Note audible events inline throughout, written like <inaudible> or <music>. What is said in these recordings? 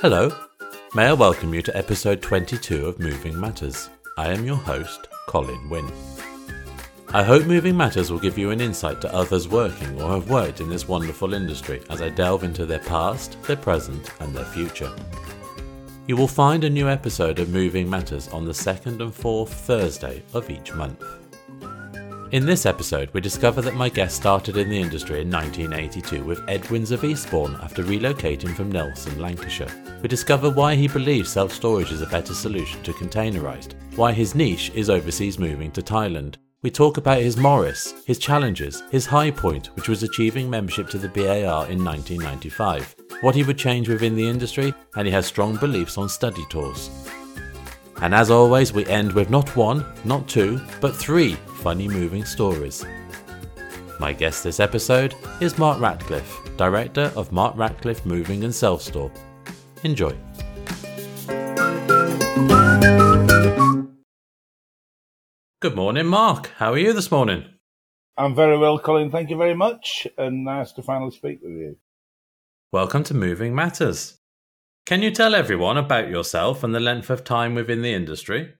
Hello. May I welcome you to episode 22 of Moving Matters. I am your host, Colin Wynn. I hope Moving Matters will give you an insight to others working or have worked in this wonderful industry as I delve into their past, their present, and their future. You will find a new episode of Moving Matters on the second and fourth Thursday of each month. In this episode, we discover that my guest started in the industry in 1982 with Edwins of Eastbourne after relocating from Nelson, Lancashire. We discover why he believes self storage is a better solution to containerised, why his niche is overseas moving to Thailand. We talk about his Morris, his challenges, his high point, which was achieving membership to the BAR in 1995, what he would change within the industry, and he has strong beliefs on study tours. And as always, we end with not one, not two, but three funny moving stories. My guest this episode is Mark Ratcliffe, director of Mark Ratcliffe Moving and Self Store. Enjoy. Good morning, Mark. How are you this morning? I'm very well, Colin. Thank you very much, and nice to finally speak with you. Welcome to Moving Matters. Can you tell everyone about yourself and the length of time within the industry?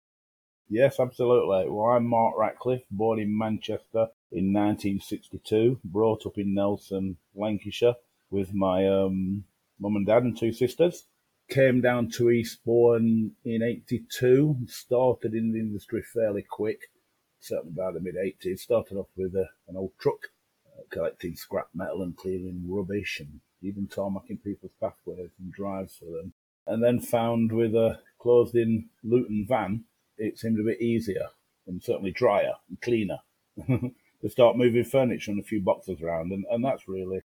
Yes, absolutely. Well, I'm Mark Ratcliffe, born in Manchester in 1962, brought up in Nelson, Lancashire, with my um, mum and dad and two sisters. Came down to Eastbourne in 82, started in the industry fairly quick, certainly by the mid 80s. Started off with a, an old truck, uh, collecting scrap metal and clearing rubbish and even tarmacking people's pathways and drives for them. And then found with a closed in Luton van, it seemed a bit easier and certainly drier and cleaner <laughs> to start moving furniture and a few boxes around. And, and that's really,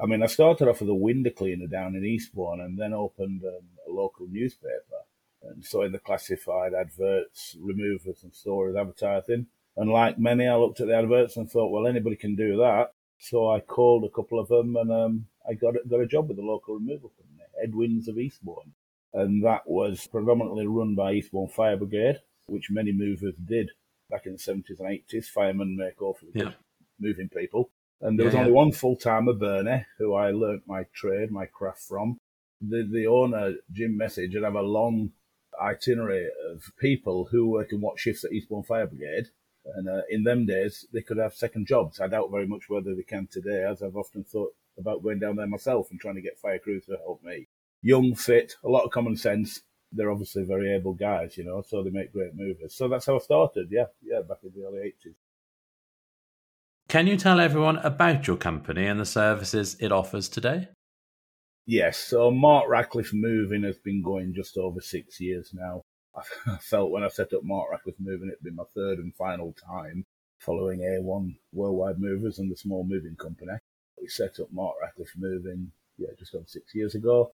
I mean, I started off as a window cleaner down in Eastbourne and then opened um, a local newspaper. And so in the classified adverts, removers and storers advertising. And like many, I looked at the adverts and thought, well, anybody can do that. So I called a couple of them and um, I got, got a job with the local removal company, Edwins of Eastbourne. And that was predominantly run by Eastbourne Fire Brigade which many movers did back in the 70s and 80s. Firemen make awfully yeah. good moving people. And there was yeah, only yeah. one full timer, Bernie, who I learnt my trade, my craft from. The, the owner, Jim Message, would have a long itinerary of people who work in what shifts at Eastbourne Fire Brigade. And uh, in them days, they could have second jobs. I doubt very much whether they can today, as I've often thought about going down there myself and trying to get fire crews to help me. Young, fit, a lot of common sense, they're obviously very able guys, you know, so they make great movies. So that's how I started, yeah, yeah, back in the early 80s. Can you tell everyone about your company and the services it offers today? Yes, so Mark Ratcliffe Moving has been going just over six years now. <laughs> I felt when I set up Mark Ratcliffe Moving, it'd be my third and final time following A1 Worldwide Movers and the small moving company. We set up Mark Ratcliffe Moving, yeah, just over six years ago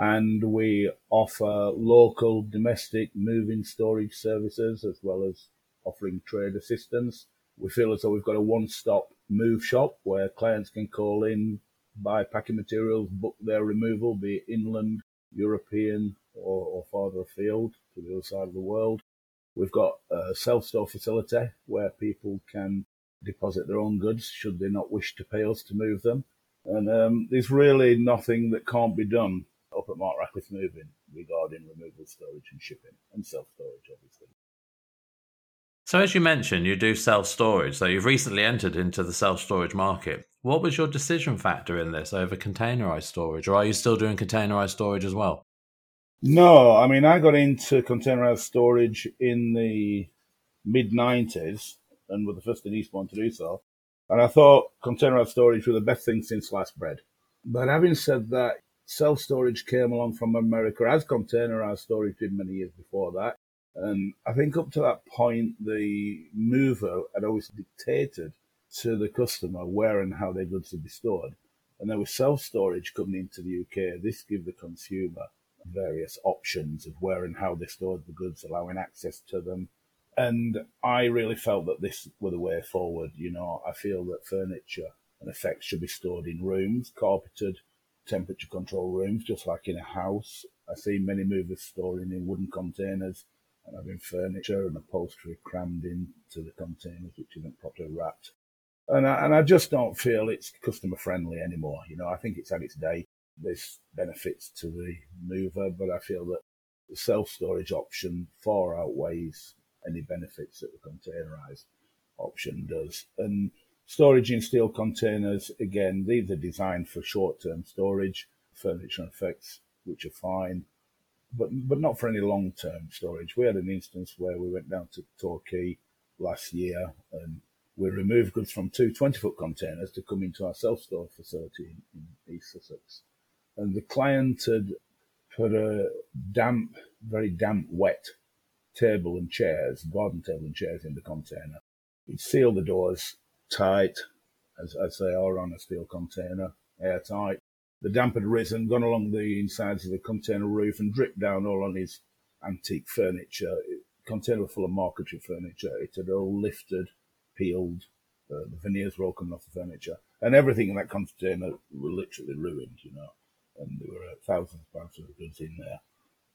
and we offer local domestic moving storage services as well as offering trade assistance. We feel as though we've got a one-stop move shop where clients can call in, buy packing materials, book their removal, be it inland, European, or, or farther afield to the other side of the world. We've got a self-store facility where people can deposit their own goods should they not wish to pay us to move them. And um, there's really nothing that can't be done up at Mark Ratcliffe Moving regarding removal storage and shipping and self storage, obviously. So, as you mentioned, you do self storage. So, you've recently entered into the self storage market. What was your decision factor in this over containerized storage, or are you still doing containerized storage as well? No, I mean, I got into containerized storage in the mid 90s and were the first in Eastbourne to do so. And I thought containerized storage was the best thing since sliced bread. But having said that, self storage came along from America as containerized storage did many years before that. And I think up to that point, the mover had always dictated to the customer where and how their goods would be stored. And there was self storage coming into the UK. This gave the consumer various options of where and how they stored the goods, allowing access to them. And I really felt that this was the way forward. You know, I feel that furniture and effects should be stored in rooms, carpeted, temperature control rooms, just like in a house. I see many movers storing in wooden containers and having furniture and upholstery crammed into the containers, which isn't properly wrapped. And I, and I just don't feel it's customer friendly anymore. You know, I think it's had its day. there's benefits to the mover, but I feel that the self-storage option far outweighs any benefits that the containerized option does. And storage in steel containers, again, these are designed for short-term storage, furniture and effects, which are fine, but but not for any long-term storage. We had an instance where we went down to Torquay last year and we removed goods from two 20-foot containers to come into our self-storage facility in, in East Sussex. And the client had put a damp, very damp, wet table and chairs, garden table and chairs in the container. He'd sealed the doors tight, as, as they are on a steel container, airtight. The damp had risen, gone along the insides of the container roof and dripped down all on his antique furniture. It, container full of marquetry furniture. It had all lifted, peeled. Uh, the veneers were all coming off the furniture. And everything in that container were literally ruined, you know. And there were thousands of pounds of goods in there.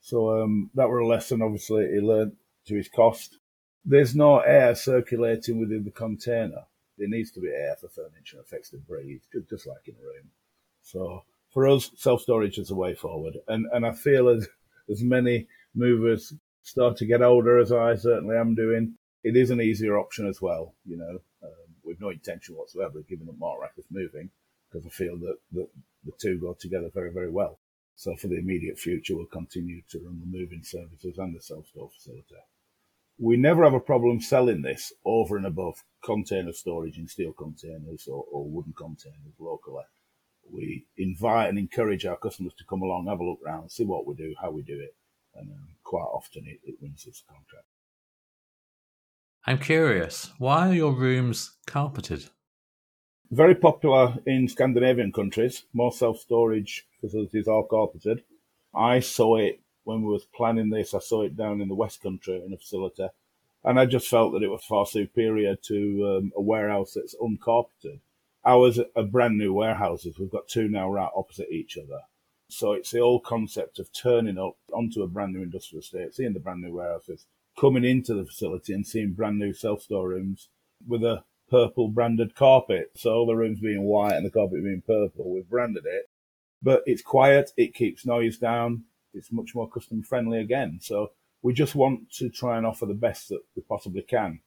So um, that were a lesson, obviously, he learned to his cost. There's no air circulating within the container. There needs to be air for furniture effects to breathe, just like in a room. So for us, self storage is the way forward. And and I feel as as many movers start to get older, as I certainly am doing, it is an easier option as well. You know, um, with no intention whatsoever of giving up Mark Ratcliffe moving because I feel that, that the two go together very very well. So for the immediate future, we'll continue to run the moving services and the self store facility. We never have a problem selling this over and above container storage in steel containers or, or wooden containers locally we invite and encourage our customers to come along, have a look around, see what we do, how we do it, and um, quite often it, it wins us a contract. I'm curious, why are your rooms carpeted? Very popular in Scandinavian countries. more self storage facilities are carpeted. I saw it when we was planning this. I saw it down in the West Country in a facility, and I just felt that it was far superior to um, a warehouse that's uncarpeted ours are brand new warehouses. We've got two now right opposite each other. So it's the old concept of turning up onto a brand new industrial estate, seeing the brand new warehouses, coming into the facility and seeing brand new self-store rooms with a purple branded carpet. So the rooms being white and the carpet being purple, we've branded it. But it's quiet, it keeps noise down, it's much more customer friendly again. So we just want to try and offer the best that we possibly can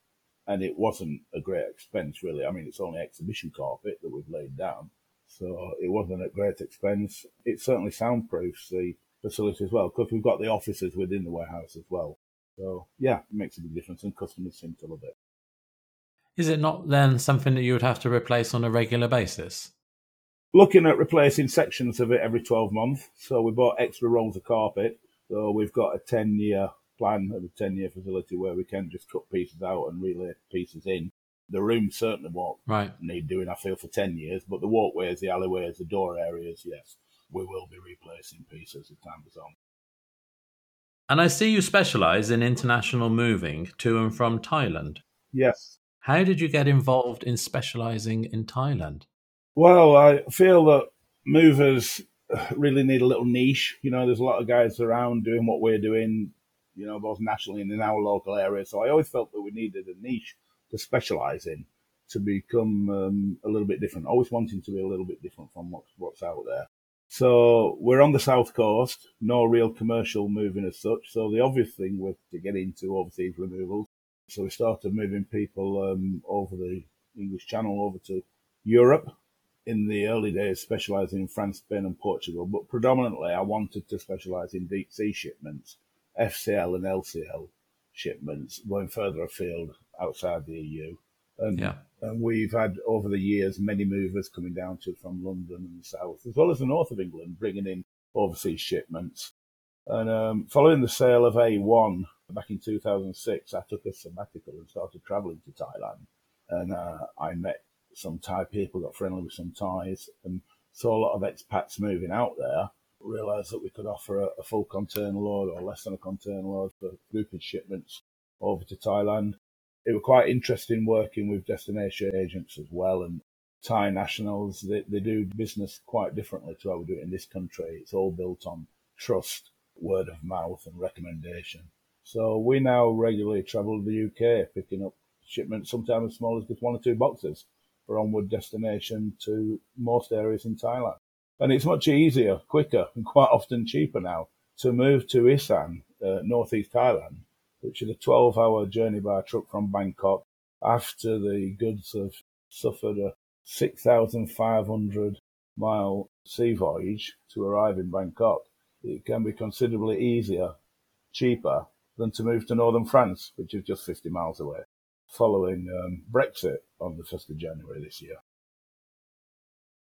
and it wasn't a great expense really. I mean, it's only exhibition carpet that we've laid down, so it wasn't a great expense. It certainly soundproofs the facility as well because we've got the offices within the warehouse as well. So yeah, it makes a big difference, and customers seem to love it. Is it not then something that you would have to replace on a regular basis? Looking at replacing sections of it every 12 months. So we bought extra rolls of carpet. So we've got a 10 year plan of a 10 year facility where we can just cut pieces out and relay pieces in. The room certainly won't right. need doing, I feel, for 10 years, but the walkways, the alleyways, the door areas, yes, we will be replacing pieces as time goes on. And I see you specialise in international moving to and from Thailand. Yes. How did you get involved in specialising in Thailand? Well, I feel that movers really need a little niche. You know, there's a lot of guys around doing what we're doing, you know, both nationally and in our local area. So I always felt that we needed a niche to specialize in to become um, a little bit different, always wanting to be a little bit different from what's, what's out there. So we're on the south coast, no real commercial moving as such. So the obvious thing was to get into overseas removals. So we started moving people um, over the English Channel over to Europe in the early days, specializing in France, Spain, and Portugal. But predominantly, I wanted to specialize in deep sea shipments FCL and LCL shipments going further afield outside the EU. And, yeah. and we've had over the years many movers coming down to from London and the south, as well as the north of England, bringing in overseas shipments. And um, following the sale of A1 back in 2006, I took a sabbatical and started traveling to Thailand. And uh, I met some Thai people, got friendly with some Thais, and saw a lot of expats moving out there realised that we could offer a, a, full container load or less than a container load for groupage shipments over to Thailand. It was quite interesting working with destination agents as well and Thai nationals. They, they do business quite differently to how we do it in this country. It's all built on trust, word of mouth and recommendation. So we now regularly travel to the UK, picking up shipments, sometimes as small as just one or two boxes for onward destination to most areas in Thailand. And it's much easier, quicker, and quite often cheaper now to move to Isan, uh, northeast Thailand, which is a 12 hour journey by truck from Bangkok after the goods have suffered a 6,500 mile sea voyage to arrive in Bangkok. It can be considerably easier, cheaper than to move to northern France, which is just 50 miles away, following um, Brexit on the 1st of January this year.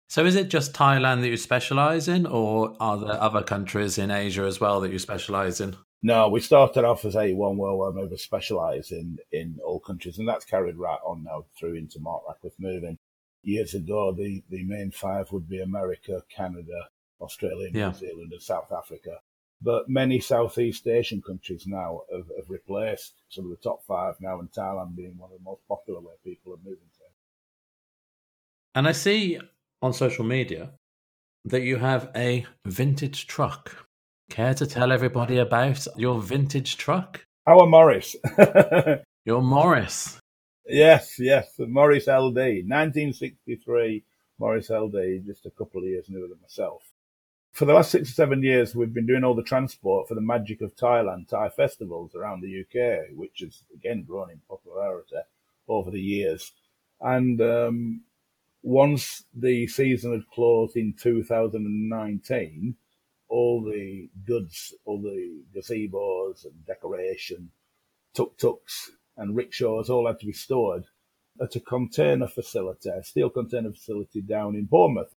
So, is it just Thailand that you specialize in, or are there other countries in Asia as well that you specialize in? No, we started off as A1 Worldwide Mover specialise in, in all countries, and that's carried right on now through into Mark Ratcliffe Moving. Years ago, the, the main five would be America, Canada, Australia, New yeah. Zealand, and South Africa. But many Southeast Asian countries now have, have replaced some of the top five now, and Thailand being one of the most popular where people are moving to. And I see on social media that you have a vintage truck. Care to tell everybody about your vintage truck? Our Morris. <laughs> your Morris. Yes, yes, the Morris LD, 1963 Morris LD, just a couple of years newer than myself. For the last six or seven years, we've been doing all the transport for the Magic of Thailand Thai festivals around the UK, which has again grown in popularity over the years. And um, once the season had closed in 2019, all the goods, all the gazebos and decoration, tuk-tuks and rickshaws all had to be stored at a container facility, a steel container facility down in Bournemouth.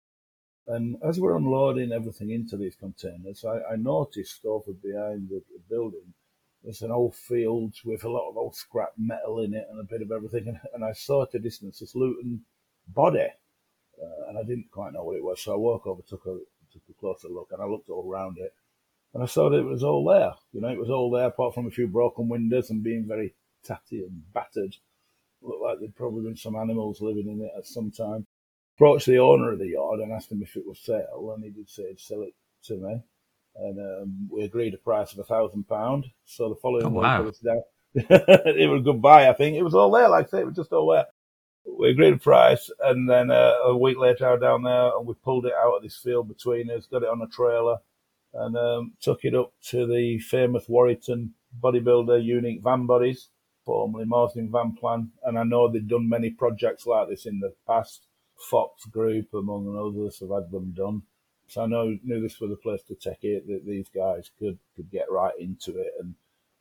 And as we're unloading everything into these containers, I, I noticed over behind the, the, building, there's an old field with a lot of old scrap metal in it and a bit of everything. And, and I saw at a distance this Luton body, uh, and I didn't quite know what it was. So I walked over, took a took a closer look, and I looked all around it, and I saw that it was all there. You know, it was all there, apart from a few broken windows and being very tatty and battered. Looked like there'd probably been some animals living in it at some time. Approached the owner of the yard and asked him if it was sale, and he did say he'd sell it to me. And um, we agreed a price of a thousand pound. So the following oh, week, <laughs> it was down. it was a good buy, I think. It was all there, like I say, it was just all there we agreed a price, and then uh, a week later, I was down there and we pulled it out of this field between us, got it on a trailer, and um, took it up to the famous Warrington bodybuilder Unique Van Bodies, formerly Marsden Van Plan. And I know they've done many projects like this in the past. Fox Group, among others, have had them done. So I know knew this was the place to take it. That these guys could could get right into it and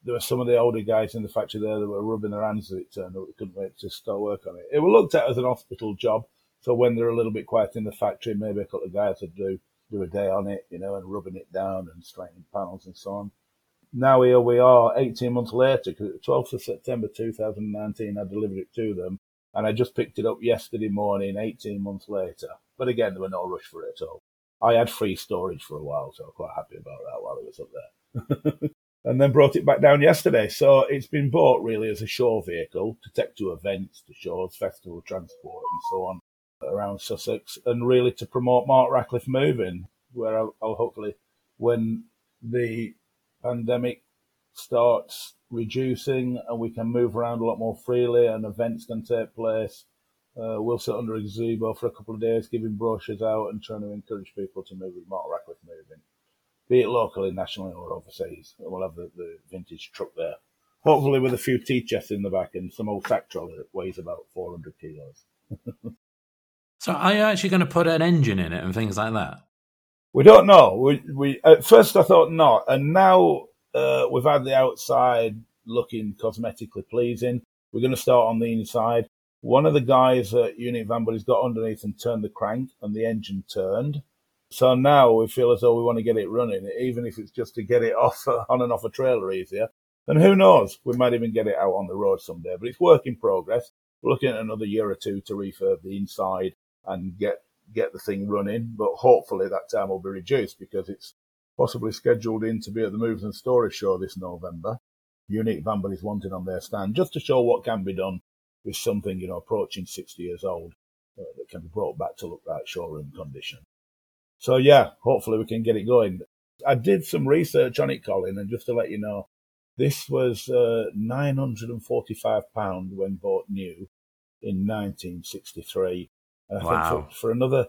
there were some of the older guys in the factory there that were rubbing their hands as it turned out. They couldn't wait to start work on it. It was looked at as an hospital job. So when they're a little bit quiet in the factory, maybe a couple of guys would do, do a day on it, you know, and rubbing it down and straightening panels and so on. Now here we are 18 months later, because 12th of September 2019, I delivered it to them. And I just picked it up yesterday morning, 18 months later. But again, there were no rush for it at all. I had free storage for a while, so I'm quite happy about that while it was up there. <laughs> and then brought it back down yesterday. So it's been bought really as a show vehicle to take to events, to shows, festival transport, and so on around Sussex, and really to promote Mark Ratcliffe moving, where I'll, I'll hopefully, when the pandemic starts reducing and we can move around a lot more freely and events can take place. Uh, we'll sit under a gazebo for a couple of days, giving brochures out and trying to encourage people to move with Mark Ratcliffe moving be it locally, nationally, or overseas. We'll have the, the vintage truck there. Hopefully, with a few tea chests in the back and some old sack trolley that weighs about 400 kilos. <laughs> so, are you actually going to put an engine in it and things like that? We don't know. We, we at first I thought not, and now uh, we've had the outside looking cosmetically pleasing. We're going to start on the inside. One of the guys at Unique Van Bodies got underneath and turned the crank, and the engine turned. So now we feel as though we want to get it running, even if it's just to get it <laughs> off on and off a trailer easier. And who knows, we might even get it out on the road someday. But it's work in progress. We're looking at another year or two to refurb the inside and get get the thing running. But hopefully that time will be reduced because it's possibly scheduled in to be at the Moves and Storage Show this November. Unique Van is wanted on their stand just to show what can be done with something, you know, approaching 60 years old uh, that can be brought back to look like showroom condition. So yeah, hopefully we can get it going. I did some research on it, Colin, and just to let you know, this was uh, £945 when bought new in 1963. And I wow. think for, for, another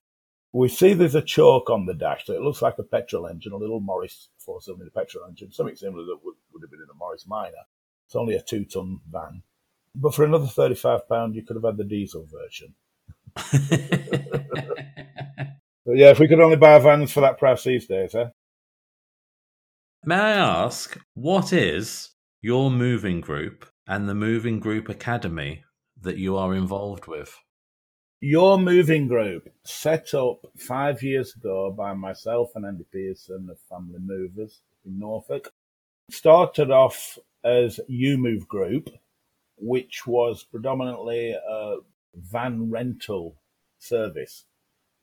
we see there's a choke on the dash, so it looks like a petrol engine, a little Morris four-cylinder petrol engine, something similar that would, would have been in a Morris Minor. It's only a two-ton van, but for another thirty-five pound, you could have had the diesel version. <laughs> but yeah, if we could only buy vans for that price these days, eh? May I ask, what is your moving group and the Moving Group Academy that you are involved with? Your moving group, set up five years ago by myself and Andy Pearson of Family Movers in Norfolk, started off as You Move Group, which was predominantly a van rental service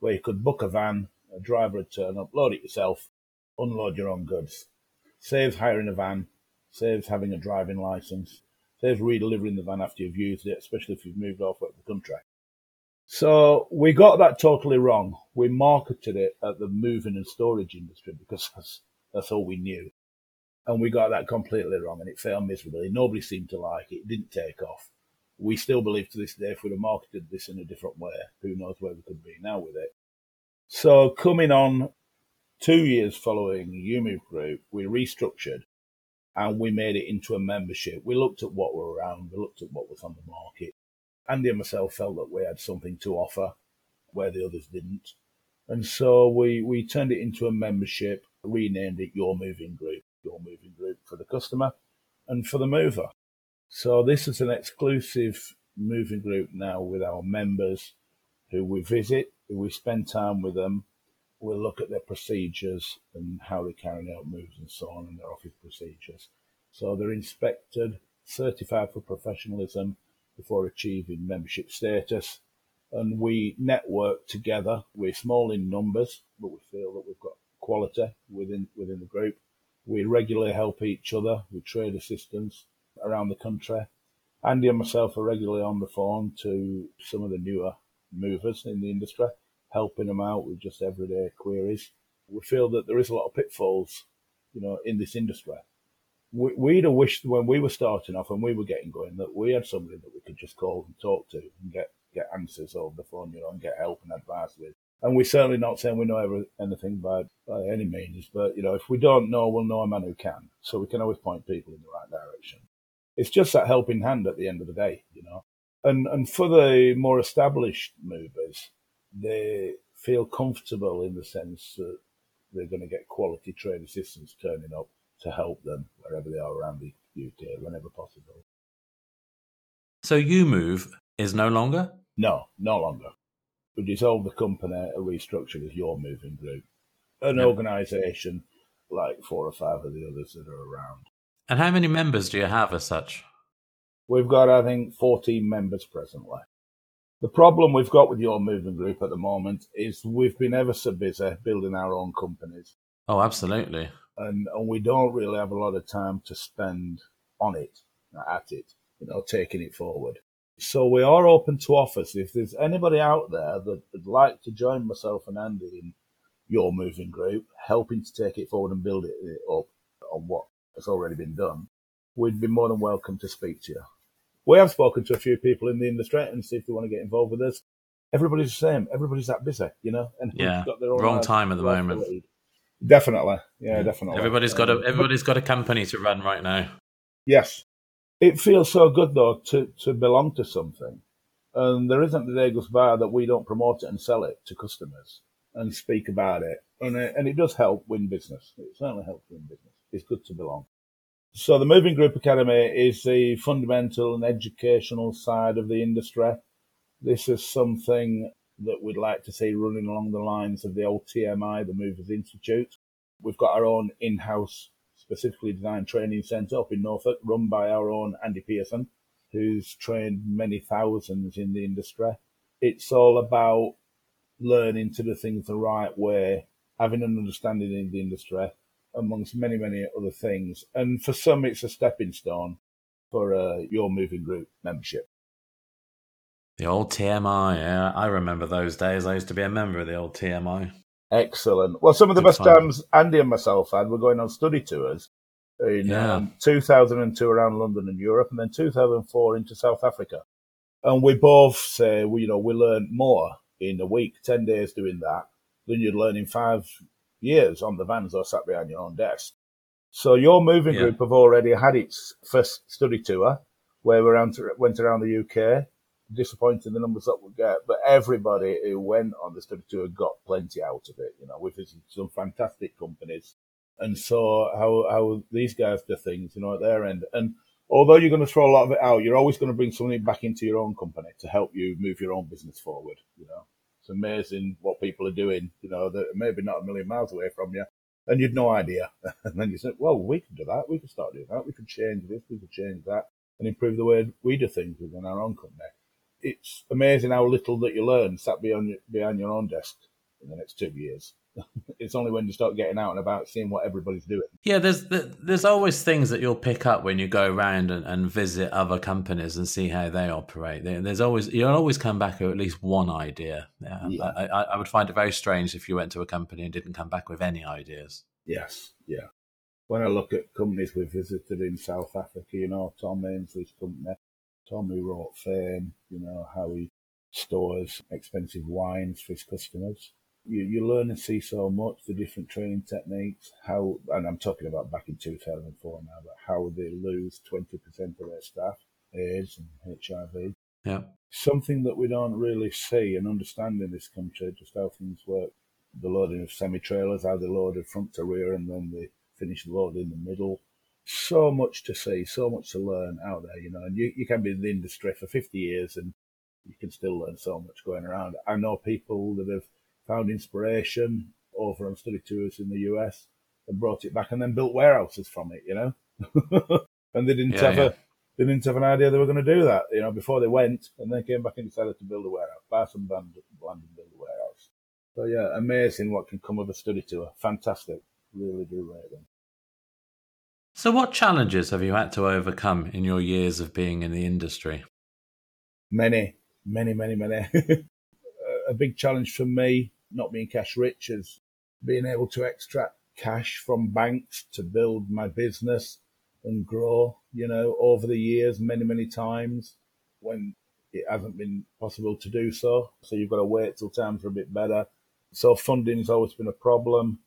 where you could book a van, a driver would turn up, load it yourself, unload your own goods. Saves hiring a van, saves having a driving license, saves redelivering the van after you've used it, especially if you've moved off the country. So we got that totally wrong. We marketed it at the moving and storage industry because that's, that's all we knew. And we got that completely wrong and it failed miserably. Nobody seemed to like it. It didn't take off. We still believe to this day if we'd have marketed this in a different way, who knows where we could be now with it. So coming on two years following UMove Group, we restructured and we made it into a membership. We looked at what were around, we looked at what was on the market, Andy and myself felt that we had something to offer where the others didn't. And so we, we turned it into a membership, renamed it Your Moving Group, Your Moving Group for the customer and for the mover. So this is an exclusive moving group now with our members who we visit, who we spend time with them. We'll look at their procedures and how they're carrying out moves and so on and their office procedures. So they're inspected, certified for professionalism, before achieving membership status. And we network together. We're small in numbers, but we feel that we've got quality within within the group. We regularly help each other with trade assistance around the country. Andy and myself are regularly on the phone to some of the newer movers in the industry, helping them out with just everyday queries. We feel that there is a lot of pitfalls, you know, in this industry we, would have wished when we were starting off and we were getting going that we had somebody that we could just call and talk to and get get answers over the phone, you know, and get help and advice with. And we're certainly not saying we know every, anything by, by any means, but you know, if we don't know, we'll know a man who can. So we can always point people in the right direction. It's just that helping hand at the end of the day, you know. And and for the more established movers, they feel comfortable in the sense that they're going to get quality trade assistance turning up to help them wherever they are around the UK whenever possible. So you move is no longer? No, no longer. We dissolved the company, a restructured as your moving group, an organisation like four or five of the others that are around. And how many members do you have as such? We've got, I think, 14 members presently. The problem we've got with your moving group at the moment is we've been ever so busy building our own companies. Oh, absolutely and, and we don't really have a lot of time to spend on it, at it, you know, taking it forward. So we are open to offers. If there's anybody out there that would like to join myself and Andy in your moving group, helping to take it forward and build it up on what has already been done, we'd be more than welcome to speak to you. We have spoken to a few people in the industry and see if they want to get involved with us. Everybody's the same. Everybody's that busy, you know. And yeah, got their own wrong time at the moment. Definitely. Yeah, definitely. Everybody's got a um, everybody's got a company to run right now. Yes. It feels so good though to, to belong to something. And there isn't the day goes by that we don't promote it and sell it to customers and speak about it. And it, and it does help win business. It certainly helps win business. It's good to belong. So the Moving Group Academy is the fundamental and educational side of the industry. This is something that we'd like to see running along the lines of the old TMI, the Movers Institute. We've got our own in-house specifically designed training centre up in Norfolk, run by our own Andy Pearson, who's trained many thousands in the industry. It's all about learning to do things the right way, having an understanding in the industry, amongst many, many other things. And for some, it's a stepping stone for uh, your moving group membership. The old TMI, yeah, I remember those days. I used to be a member of the old TMI. Excellent. Well, some of the Good best fun. times Andy and myself had were going on study tours in yeah. um, 2002 around London and Europe, and then 2004 into South Africa. And we both say, we, you know, we learned more in a week, 10 days doing that, than you'd learn in five years on the vans or sat behind your own desk. So your moving Yeah. group have already had its first study tour where we went went around the UK. Disappointing the numbers that we get, but everybody who went on the study tour got plenty out of it. You know, we visited some fantastic companies and saw how how these guys do things. You know, at their end. And although you're going to throw a lot of it out, you're always going to bring something back into your own company to help you move your own business forward. You know, it's amazing what people are doing. You know, that maybe not a million miles away from you, and you'd no idea. <laughs> and then you said, well, we can do that. We can start doing that. We can change this. We can change that, and improve the way we do things within our own company. It's amazing how little that you learn sat behind your, behind your own desk in the next two years. <laughs> it's only when you start getting out and about, seeing what everybody's doing. Yeah, there's there's always things that you'll pick up when you go around and, and visit other companies and see how they operate. There's always you'll always come back with at least one idea. Yeah, Yeah. I, I, I would find it very strange if you went to a company and didn't come back with any ideas. Yes, yeah. When I look at companies we've visited in South Africa, you know, Tom Ainsley's company, Tom who wrote Fame, you know, how he stores expensive wines for his customers. You, you learn and see so much, the different training techniques, how, and I'm talking about back in 2004 now, but how they lose 20% of their staff, AIDS and HIV. Yeah, Something that we don't really see and understand in this country, just how things work. The loading of semi-trailers, how they loaded front to rear and then they finish loading in the middle. So much to see, so much to learn out there, you know, and you, you can be in the industry for 50 years and you can still learn so much going around. I know people that have found inspiration over on study tours in the US and brought it back and then built warehouses from it, you know. <laughs> and they didn't Yeah, have yeah. a they didn't have an idea they were going to do that, you know, before they went, and then came back and decided to build a warehouse, buy some land, land and build a warehouse. So yeah, amazing what can come of a study tour. Fantastic, really do rate them. So, what challenges have you had to overcome in your years of being in the industry? Many, many, many, many. <laughs> a big challenge for me, not being cash rich, is being able to extract cash from banks to build my business and grow, you know, over the years, many, many times when it hasn't been possible to do so. So you've got to wait till times are a bit better. So funding's always been a problem.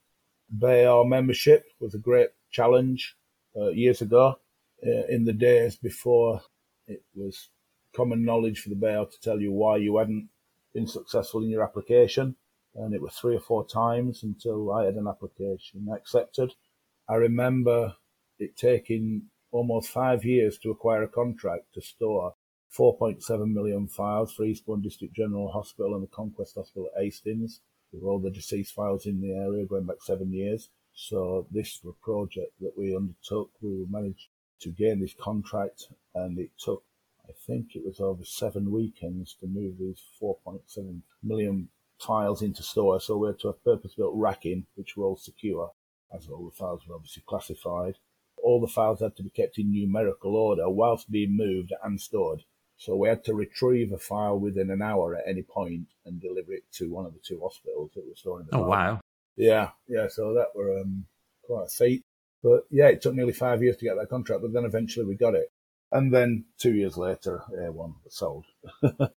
BAR membership was a great challenge uh, years ago, uh, in the days before it was common knowledge for the BAR to tell you why you hadn't been successful in your application. And it was three or four times until I had an application accepted. I remember it taking almost five years to acquire a contract to store 4.7 million files for Eastbourne District General Hospital and the Conquest Hospital at Hastings, with all the deceased files in the area going back seven years. So this was a project that we undertook. We managed to gain this contract and it took, I think it was over seven weekends to move these 4.7 million files into store. So we had to have purpose-built racking, which were all secure, as all the files were obviously classified. All the files had to be kept in numerical order whilst being moved and stored. So we had to retrieve a file within an hour at any point and deliver it to one of the two hospitals that were storing the Oh, file. wow. Yeah, yeah. So that were um, quite a feat. But yeah, it took nearly five years to get that contract, but then eventually we got it. And then two years later, A1 was sold. <laughs>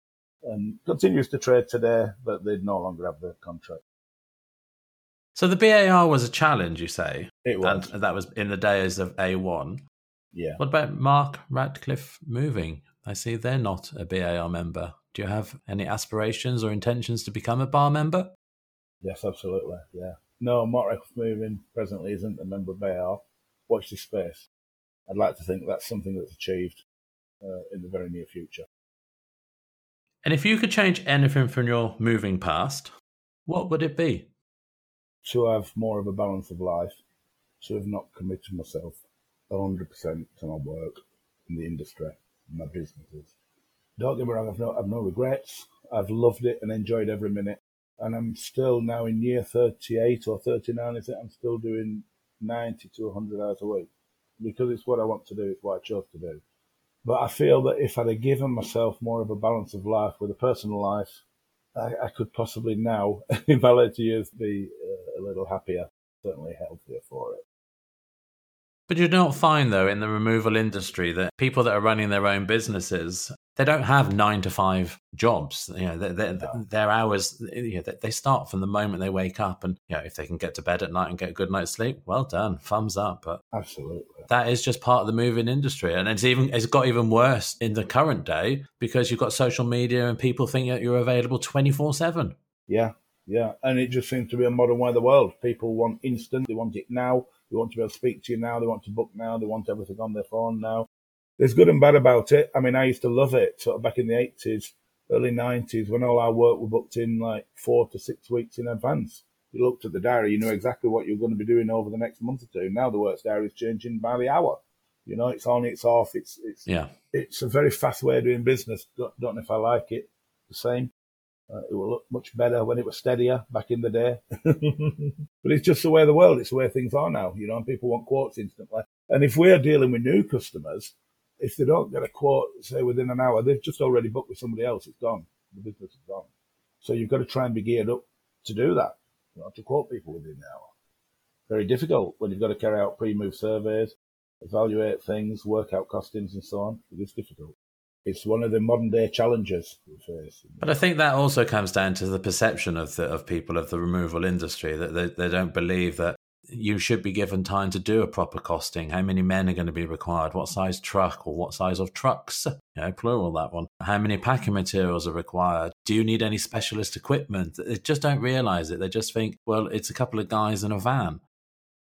and continues to trade today, but they'd no longer have the contract. So, the BAR was a challenge, you say? It was. And that was in the days of A1. Yeah. What about Mark Ratcliffe moving? I see they're not a BAR member. Do you have any aspirations or intentions to become a bar member? Yes, absolutely. Yeah. No, Mark Ratcliffe Moving presently isn't a member of BAR. Watch this space. I'd like to think that's something that's achieved uh, in the very near future. And if you could change anything from your moving past, what would it be? To have more of a balance of life, to have not committed myself 100% to my work in the industry, and my businesses. Don't get me wrong, I've no, I've no regrets. I've loved it and enjoyed every minute. And I'm still now in year 38 or 39, is it? I'm still doing 90 to 100 hours a week because it's what I want to do. It's what I chose to do. But I feel that if I'd have given myself more of a balance of life with a personal life, I, I could possibly now, <laughs> in my later years, be uh, a little happier, certainly healthier for it. But you don't find, though, in the removal industry that people that are running their own businesses, they don't have nine to five jobs. You know, their, their, their hours, you know, they start from the moment they wake up. And, you know, if they can get to bed at night and get a good night's sleep, well done, thumbs up. But absolutely, that is just part of the moving industry. And it's even, it's got even worse in the current day because you've got social media and people think that you're available 24 7. Yeah. Yeah. And it just seems to be a modern way of the world. People want instant, they want it now. They want to be able to speak to you now. They want to book now. They want everything on their phone now there's good and bad about it. I mean, I used to love it sort of back in the 80s, early 90s when all our work were booked in like four to six weeks in advance. You looked at the diary, you knew exactly what you were going to be doing over the next month or two. Now the work's diary is changing by the hour. You know, it's on, it's off. It's it's yeah. It's a very fast way of doing business. Don't, don't know if I like it. The same. Uh, it will look much better when it was steadier back in the day. <laughs> but it's just the way of the world. It's the way things are now. You know, and people want quotes instantly. And if we're dealing with new customers, if they don't get a quote, say within an hour, they've just already booked with somebody else. It's gone. The business is gone. So you've got to try and be geared up to do that. You know, to quote people within an hour. Very difficult when you've got to carry out pre-move surveys, evaluate things, work out costings and so on. It is difficult. It's one of the modern day challenges we face. But I think that also comes down to the perception of the, of people of the removal industry that they, they don't believe that you should be given time to do a proper costing. How many men are going to be required? What size truck or what size of trucks? You know, plural that one. How many packing materials are required? Do you need any specialist equipment? They just don't realize it. They just think, well, it's a couple of guys in a van.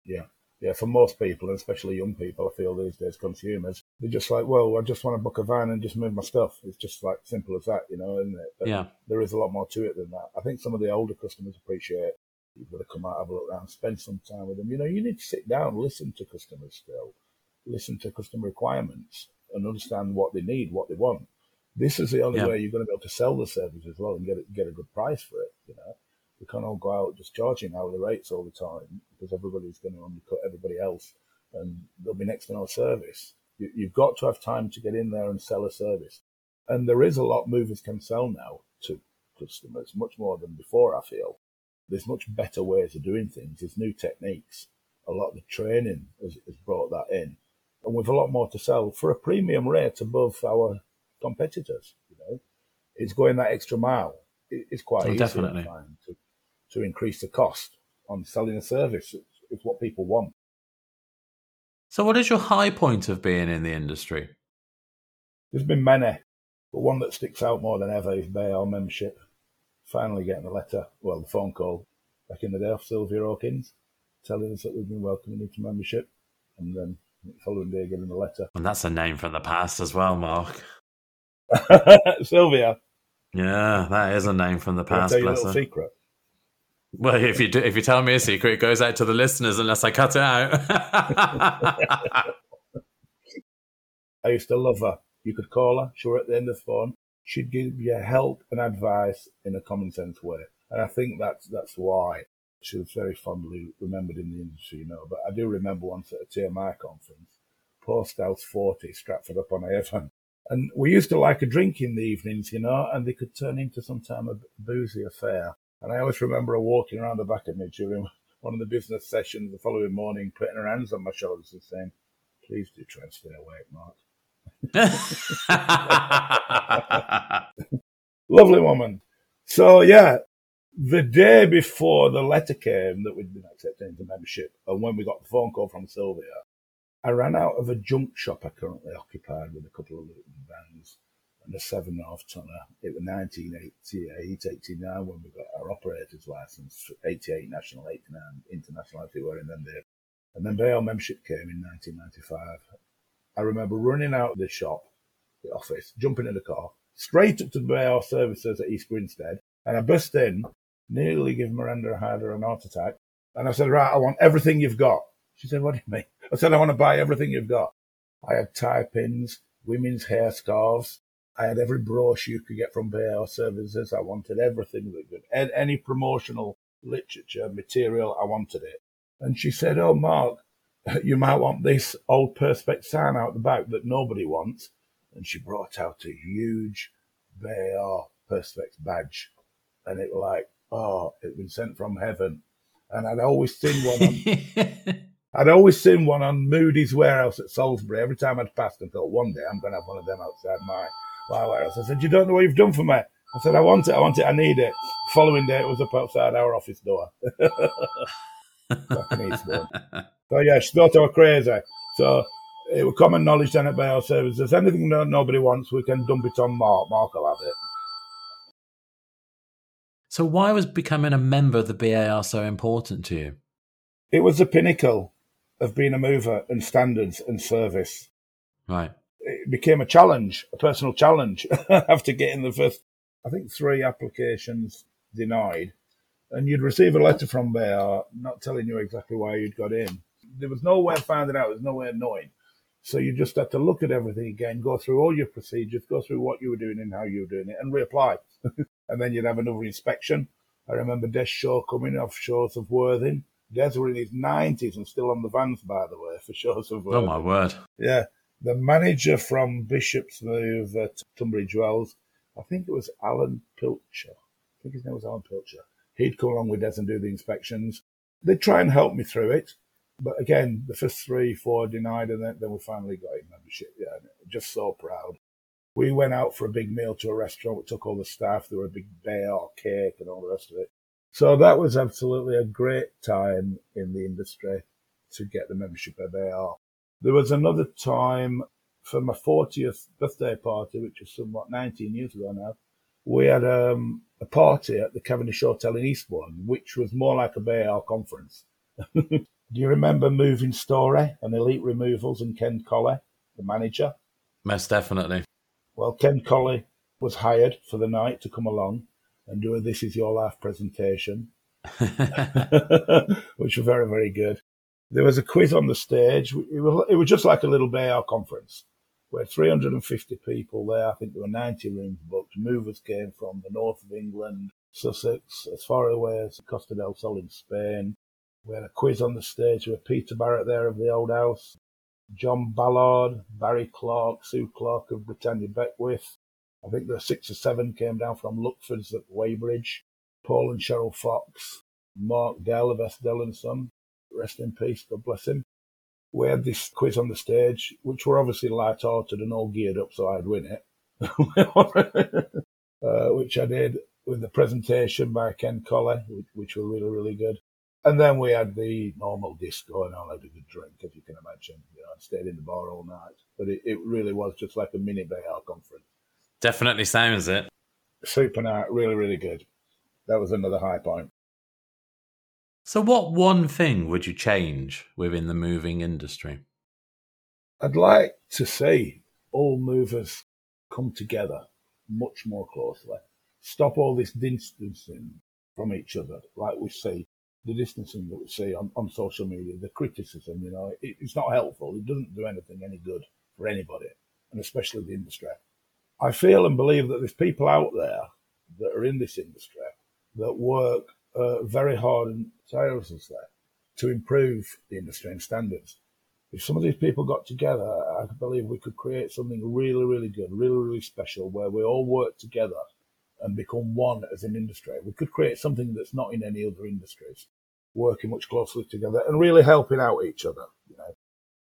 Yeah. Yeah, for most people, and especially young people, I feel these days, consumers, they're just like, well, I just want to book a van and just move my stuff. It's just like simple as that, you know, isn't it? But yeah. There is a lot more to it than that. I think some of the older customers appreciate You've got to come out, have a look around, spend some time with them. You know, you need to sit down, listen to customers still, listen to customer requirements and understand what they need, what they want. This is the only yeah. way you're going to be able to sell the service as well and get it, get a good price for it. You know, we can't all go out just charging hourly rates all the time because everybody's going to undercut everybody else, and there'll be next to no service. You, you've got to have time to get in there and sell a service, and there is a lot movers can sell now to customers, much more than before. I feel there's much better ways of doing things. There's new techniques. A lot of the training has, has brought that in, and we've a lot more to sell for a premium rate above our competitors. You know, it's going that extra mile. It, it's quite oh, easy definitely. to to increase the cost on selling a service. It's, it's what people want. So, what is your high point of being in the industry? There's been many, but one that sticks out more than ever is BAR membership finally getting a letter, well, the phone call back in the day off Sylvia Hawkins, telling us that we've been welcoming into membership, and then the following day getting the letter. And that's a name from the past as well, Mark. <laughs> Sylvia. Yeah, that is a name from the past. I'll tell you a little secret. Well, if you do, if you tell me a secret, it goes out to the listeners unless I cut it out. <laughs> I used to love her. You could call her. She were at the end of the phone she'd give you help and advice in a common sense way. And I think that's that's why she was very fondly remembered in the industry, you know. But I do remember once at a TMI conference, Post House Forte, Stratford upon Avon. And we used to like a drink in the evenings, you know, and they could turn into sometimes a boozy affair. And I always remember her walking around the back of me during one of the business sessions the following morning, putting her hands on my shoulders and saying, please do try and stay awake, Mark. <laughs> Lovely woman. So yeah, the day before the letter came that we'd been accepted into membership, and when we got the phone call from Sylvia, I ran out of a junk shop I currently occupied with a couple of Luton vans and a seven and a half tonner. It was 1988, 89 when we got our operator's license, 88 national, 89 international, as we were in them. And then BAR membership came in 1995. I remember running out of the shop, the office, jumping in the car, straight up to BAR services at East Grinstead, and I burst in, nearly giving Miranda Hyder an heart attack. And I said, right, I want everything you've got. She said, what do you mean? I said, I want to buy everything you've got. I had tie pins, women's hair scarves. I had every brochure you could get from BAR services. I wanted everything that could, any promotional literature, material, I wanted it. And she said, oh, Mark, <laughs> you might want this old Perspex sign out the back that nobody wants. And she brought out a huge BAR Perspex badge. And it was like, oh, it'd been sent from heaven. And I'd always seen one on, <laughs> I'd always seen one on Moody's warehouse at Salisbury. Every time I'd passed and thought, one day I'm going to have one of them outside my, where else? I said, you don't know what you've done for me. I said, I want it, I want it, I need it. Following day, it was up outside our office door. <laughs> <laughs> so yeah, she thought I was crazy. So eh, it was common knowledge then at Bail Service. If there's anything that nobody wants, we can dump it on Mark. Mark will have it. So why was becoming a member of the BAR so important to you? It was the pinnacle of being a mover and standards and service. Right. It became a challenge, a personal challenge <laughs> after getting the first, I think, three applications denied. And you'd receive a letter from there not telling you exactly why you'd got in. There was no way of finding out, there was no way of knowing. So you just had to look at everything again, go through all your procedures, go through what you were doing and how you were doing it, and reapply. <laughs> and then you'd have another inspection. I remember Des Shaw coming off shores of Worthing. Des were in his 90s and still on the vans, by the way, for shores of Worthing. Oh, my word. Yeah. The manager from Bishop's Move at Tunbridge Wells, I think it was Alan Pilcher. I think his name was Alan Pilcher. He'd come along with Des and do the inspections. They'd try and help me through it. But again, the first three, four denied, and then, then we finally got in membership. Yeah, just so proud. We went out for a big meal to a restaurant. We took all the staff. There were a big bear cake and all the rest of it. So that was absolutely a great time in the industry to get the membership at BAR. There was another time for my 40th birthday party, which was somewhat 19 years ago now. We had um, a party at the Cavendish Hotel in Eastbourne, which was more like a BAR conference. <laughs> Do you remember Moving Story and Elite Removals and Ken Colley, the manager? Most definitely. Well, Ken Colley was hired for the night to come along and do a This Is Your Life presentation, <laughs> which were very, very good. There was a quiz on the stage. It was, it was just like a little BAR conference. We had 350 people there. I think there were 90 rooms booked. Movers came from the north of England, Sussex, as far away as Costa del Sol in Spain, we had a quiz on the stage with Peter Barrett there of the Old House, John Ballard, Barry Clark, Sue Clark of Britannia Beckwith. I think there were six or seven came down from Luckford's at Weybridge. Paul and Cheryl Fox, Mark Dell of Estelle and Son. Rest in peace, God bless him. We had this quiz on the stage, which were obviously light-hearted and all geared up so I'd win it, <laughs> uh, which I did with the presentation by Ken Colley, which, which were really, really good. And then we had the normal disco and all had a good drink, as you can imagine. You know, I stayed in the bar all night. But it, it really was just like a mini BAR conference. Definitely sounds it. Super night, really, really good. That was another high point. So, what one thing would you change within the moving industry? I'd like to see all movers come together much more closely. Stop all this distancing from each other, like we see the distancing that we see on, on social media, the criticism, you know, it, it's not helpful. It doesn't do anything any good for anybody, and especially the industry. I feel and believe that there's people out there that are in this industry that work uh, very hard and tirelessly to improve the industry and standards. If some of these people got together, I believe we could create something really, really good, really, really special, where we all work together and become one as an industry. We could create something that's not in any other industries, working much closely together and really helping out each other. You know,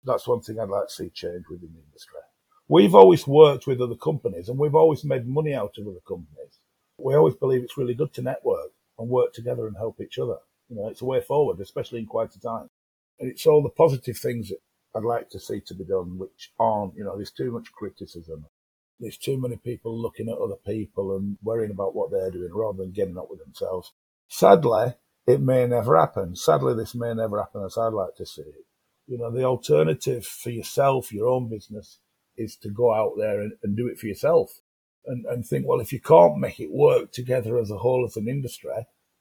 that's one thing I'd like to see change within the industry. We've always worked with other companies and we've always made money out of other companies. We always believe it's really good to network and work together and help each other. You know, it's a way forward, especially in quite a time. And it's all the positive things that I'd like to see to be done, which aren't, you know, there's too much criticism there's too many people looking at other people and worrying about what they're doing rather than getting up with themselves. Sadly, it may never happen. Sadly, this may never happen as I'd like to see it. You know, the alternative for yourself, your own business, is to go out there and, and do it for yourself and, and think, well, if you can't make it work together as a whole as an industry,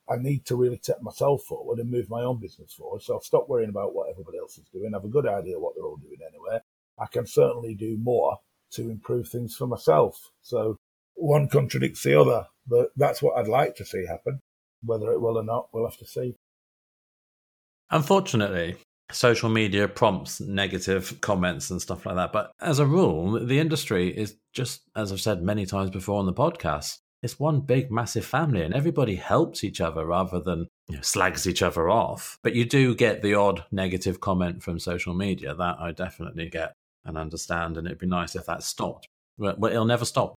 I need to really take myself forward and move my own business forward. So I'll stop worrying about what everybody else is doing. I have a good idea what they're all doing anyway. I can certainly do more to improve things for myself. So one contradicts the other, but that's what I'd like to see happen. Whether it will or not, we'll have to see. Unfortunately, social media prompts negative comments and stuff like that. But as a rule, the industry is just, as I've said many times before on the podcast, it's one big, massive family, and everybody helps each other rather than you know, slags each other off. But you do get the odd negative comment from social media. That I definitely get and understand. And it'd be nice if that stopped. But, it'll never stop.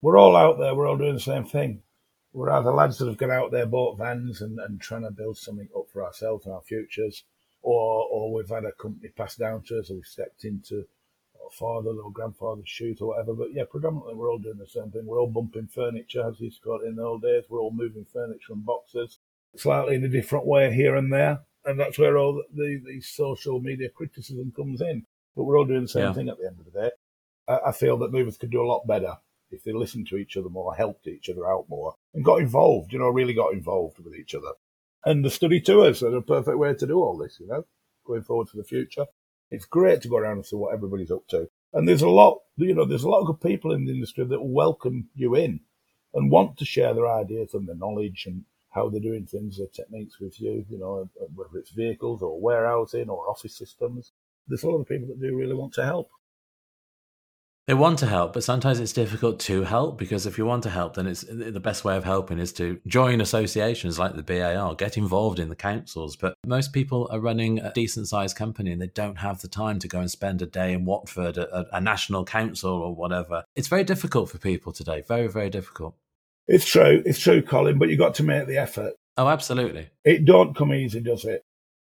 we're all out there. We're all doing the same thing. We're either lads that have got out there, bought vans, and, and trying to build something up for ourselves and our futures, or or we've had a company passed down to us, or we've stepped into our father or grandfather's shoes or whatever. But yeah, predominantly we're all doing the same thing. We're all bumping furniture, as he's got in the old days. We're all moving furniture and boxes, slightly in a different way here and there. And that's where all the, the, the social media criticism comes in. But we're all doing the same Yeah. thing at the end of the day. I, I feel that movers could do a lot better if they listened to each other more, helped each other out more, and got involved, you know, really got involved with each other. And the study tours are a perfect way to do all this, you know, going forward to the future. It's great to go around and see what everybody's up to. And there's a lot, you know, there's a lot of good people in the industry that welcome you in and want to share their ideas and their knowledge and how they're doing things, their techniques with you, you know, whether it's vehicles or warehousing or office systems. There's a lot of people that do really want to help. They want to help, but sometimes it's difficult to help because if you want to help, then it's the best way of helping is to join associations like the BAR, get involved in the councils. But most people are running a decent sized company and they don't have the time to go and spend a day in Watford at a, a national council or whatever. It's very difficult for people today. Very, very difficult. It's true, it's true, Colin, but you got to make the effort. Oh, absolutely. It don't come easy, does it?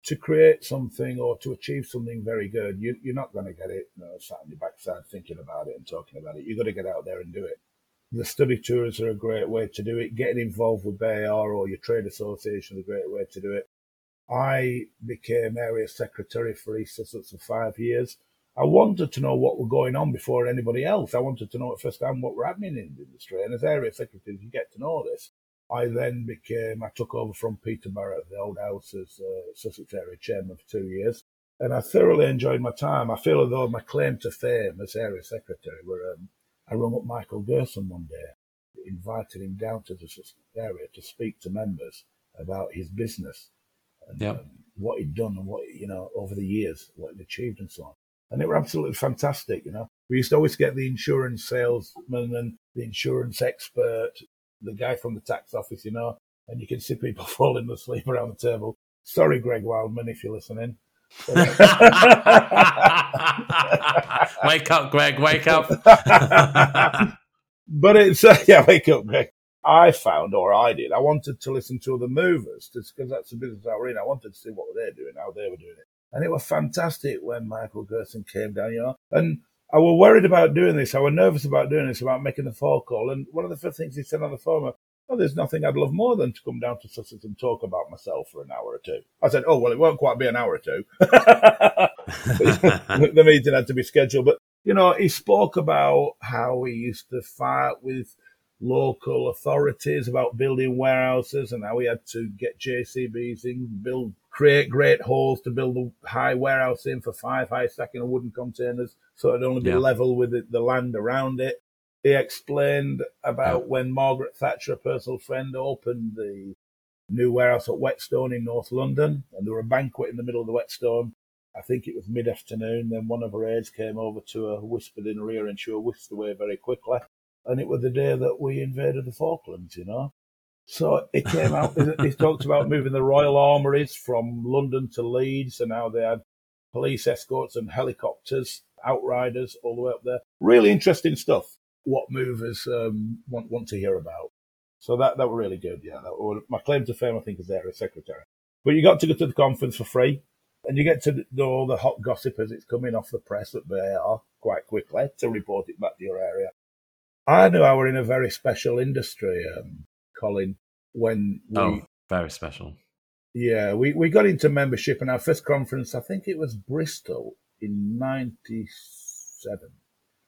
To create something or to achieve something very good, you, you're not going to get it, you know, sat on your backside thinking about it and talking about it. You've got to get out there and do it. The study tours are a great way to do it. Getting involved with BAR or your trade association is a great way to do it. I became area secretary for East Sussex for five years. I wanted to know what were going on before anybody else. I wanted to know at first hand what were happening in the industry. And as area secretary, you get to know this. I then became, I took over from Peter Barrett at the old house as uh, Sussex area chairman for two years. And I thoroughly enjoyed my time. I feel as though my claim to fame as area secretary were, um, I rung up Michael Gerson one day, invited him down to the Sussex area to speak to members about his business and Yep. um, what he'd done and what, you know, over the years, what he'd achieved and so on. And they were absolutely fantastic, you know. We used to always get the insurance salesman and the insurance expert, the guy from the tax office, you know, and you can see people <laughs> falling asleep around the table. Sorry, Greg Wildman, if you're listening. <laughs> wake up, Greg, wake up. <laughs> but it's uh, yeah, wake up, Greg. I found, or I did, I wanted to listen to other movers just because that's the business I were in. I wanted to see what they're doing, how they were doing it, and it was fantastic when Michael Gerson came down, you know. And I were worried about doing this. I were nervous about doing this, about making the phone call. And one of the first things he said on the phone was, "Oh, there's nothing I'd love more than to come down to Sussex and talk about myself for an hour or two. I said, "Oh, well, it won't quite be an hour or two. <laughs> the meeting had to be scheduled, but you know, he spoke about how he used to fight with local authorities about building warehouses and how he had to get JCBs in, build, create great holes to build a high warehouse in for five high stacking of wooden containers so it'd only be Yeah. level with the, the land around it. He explained about when Margaret Thatcher, a personal friend, opened the new warehouse at Whetstone in North London, and there were a banquet in the middle of the Whetstone. I think it was mid afternoon. Then one of her aides came over to her, whispered in her ear, and she was whisked away very quickly. And it was the day that we invaded the Falklands, you know. So it came out, he talked about moving the Royal Armouries from London to Leeds and how they had police escorts and helicopters, outriders all the way up there. Really interesting stuff, what movers um, want, want to hear about. So that, that were really good, yeah. Were, my claim to fame, I think, is area secretary. But you got to go to the conference for free, and you get to know all the hot gossip as it's coming off the press at BAR quite quickly to report it back to your area. I knew I were in a very special industry, um, Colin, when we, oh, very special. yeah, we, we got into membership in our first conference, I think it was Bristol in 97.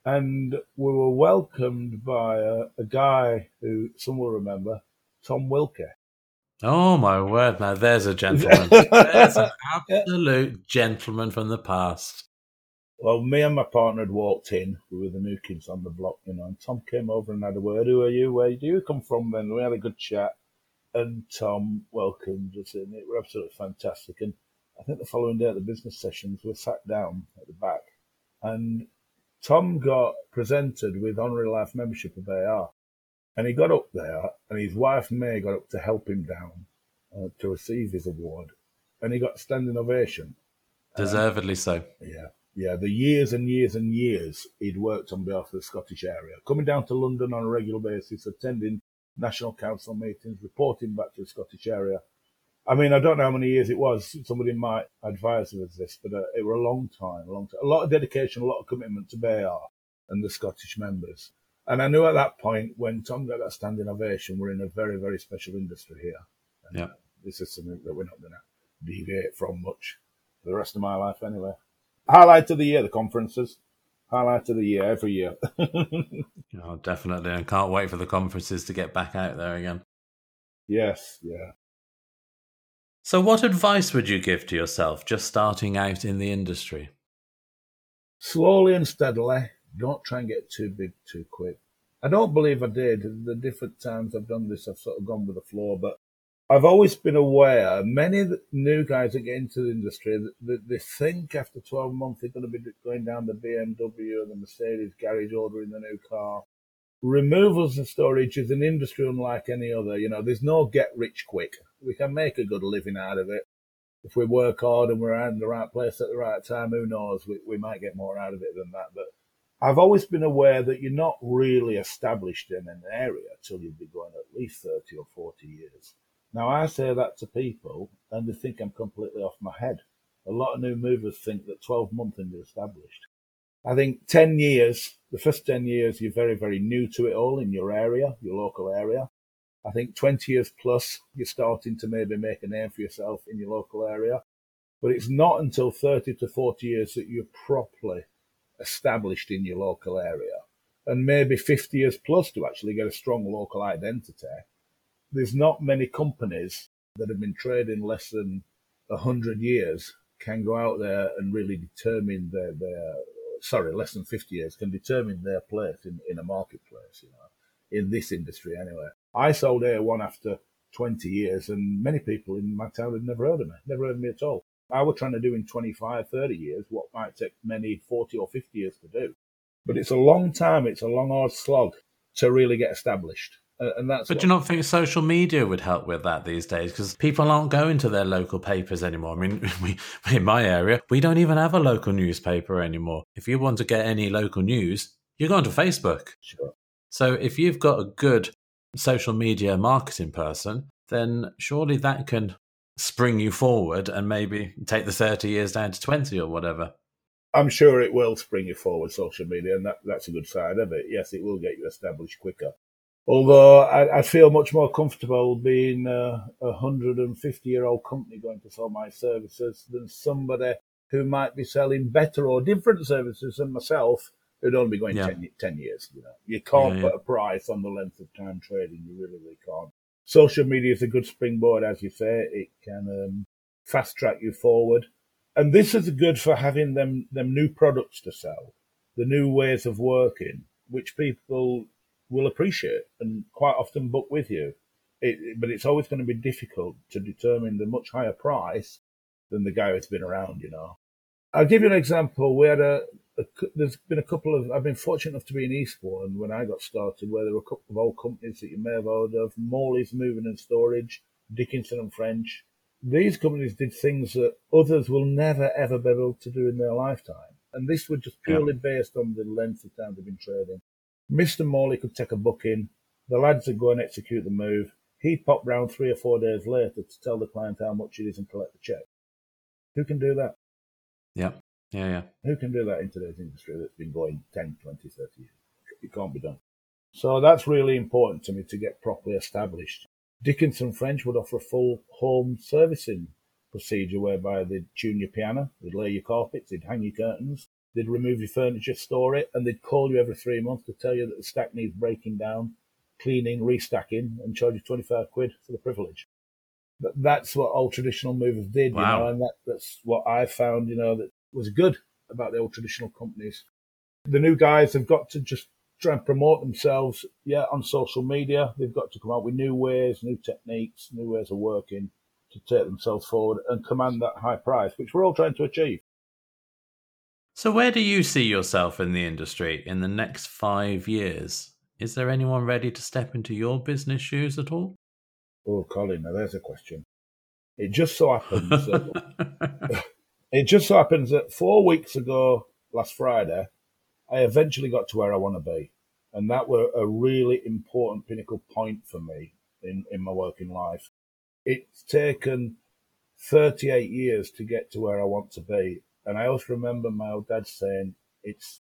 And we were welcomed by a, a guy who some will remember, Tom Wilkie. Oh my word! Now there's a gentleman. <laughs> there's an absolute gentleman from the past. Well, me and my partner had walked in. We were the new kids on the block, you know, and Tom came over and had a word. Who are you? Where do you come from? Then we had a good chat. And Tom welcomed us in. It was absolutely fantastic. And I think the following day at the business sessions, we sat down at the back and Tom got presented with honorary life membership of BAR. And he got up there and his wife May got up to help him down uh, to receive his award. And he got standing ovation. Deservedly so. Yeah. Yeah, the years and years and years he'd worked on behalf of the Scottish area, coming down to London on a regular basis, attending national council meetings, reporting back to the Scottish area. I mean, I don't know how many years it was. Somebody might advise us this, but uh, it were a long time, a long time. A lot of dedication, a lot of commitment to BAR and the Scottish members. And I knew at that point when Tom got that standing ovation, we're in a very, very special industry here. And Yeah. uh, this is something that we're not going to deviate from much for the rest of my life anyway. Highlight of the year, the conferences. Highlight of the year, every year. <laughs> Oh, definitely. I can't wait for the conferences to get back out there again. yes, yeah. So, what advice would you give to yourself just starting out in the industry? Slowly and steadily. Don't try and get too big too quick. I don't believe I did. The different times I've done this, I've sort of gone with the flow, but I've always been aware. Many new guys that get into the industry, they, they think after 12 months they're going to be going down the BMW or the Mercedes garage ordering the new car. Removals and storage is an industry unlike any other. You know, there's no get rich quick. We can make a good living out of it. If we work hard and we're in the right place at the right time, who knows? We, we might get more out of it than that. But I've always been aware that you're not really established in an area till you've been going at least 30 or 40 years. Now, I say that to people and they think I'm completely off my head. A lot of new movers think that 12 months and you're established. I think 10 years, the first 10 years, you're very, very new to it all in your area, your local area. I think 20 years plus, you're starting to maybe make a name for yourself in your local area. But it's not until 30 to 40 years that you're properly established in your local area. And maybe 50 years plus to actually get a strong local identity. There's not many companies that have been trading less than 100 years can go out there and really determine their, their sorry, less than 50 years can determine their place in, in a marketplace, you know, in this industry anyway. I sold A1 after 20 years and many people in my town had never heard of me, never heard of me at all. I was trying to do in 25, 30 years what might take many 40 or 50 years to do. But it's a long time, it's a long, hard slog to really get established. And that's But what- do you not think social media would help with that these days? Because people aren't going to their local papers anymore. I mean, <laughs> we, in my area, we don't even have a local newspaper anymore. If you want to get any local news, you're going to Facebook. Sure. So if you've got a good social media marketing person, then surely that can spring you forward and maybe take the 30 years down to 20 or whatever. I'm sure it will spring you forward, social media, and that, that's a good side of it. Yes, it will get you established quicker. Although I, I feel much more comfortable being a 150 year old company going to sell my services than somebody who might be selling better or different services than myself who'd only be going Yeah. 10, 10 years. You know, you can't Yeah, put yeah. a price on the length of time trading. You really, really can't. Social media is a good springboard, as you say. It can um, fast track you forward and this is good for having them them new products to sell, the new ways of working, which people will appreciate and quite often book with you. It, but it's always going to be difficult to determine the much higher price than the guy who's been around. You know, I'll give you an example. We had a, a there's been a couple of I've been fortunate enough to be in Eastbourne when I got started, where there were a couple of old companies that you may have heard of: Morley's Moving and Storage, Dickinson and French these companies did things that others will never ever be able to do in their lifetime. And this was just Yeah. purely based on the length of time they've been trading. Mr. Morley could take a booking, the lads would go and execute the move. He'd pop round three or four days later to tell the client how much it is and collect the check. Who can do that? Yeah. Yeah, yeah. Who can do that in today's industry that's been going 10, 20, 30 years? It can't be done. So that's really important to me to get properly established. Dickinson French would offer a full home servicing procedure whereby they'd tune your piano, they'd lay your carpets, they'd hang your curtains, they'd remove your furniture, store it, and they'd call you every three months to tell you that the stack needs breaking down, cleaning, restacking, and charge you 25 quid for the privilege. But that's what old traditional movers did, you know, and that, that's what I found, you know, that was good about the old traditional companies. The new guys have got to just try and promote themselves, yeah, on social media. They've got to come out with new ways, new techniques, new ways of working to take themselves forward and command that high price, which we're all trying to achieve. So, where do you see yourself in the industry in the next five years? Is there anyone ready to step into your business shoes at all? Oh, Colin, now there's a question. It just so happens that <laughs> <laughs> It just so happens that four weeks ago, last Friday, I eventually got to where I want to be. And that were a really important pinnacle point for me in, in my working life. It's taken 38 years to get to where I want to be. And I always remember my old dad saying, it's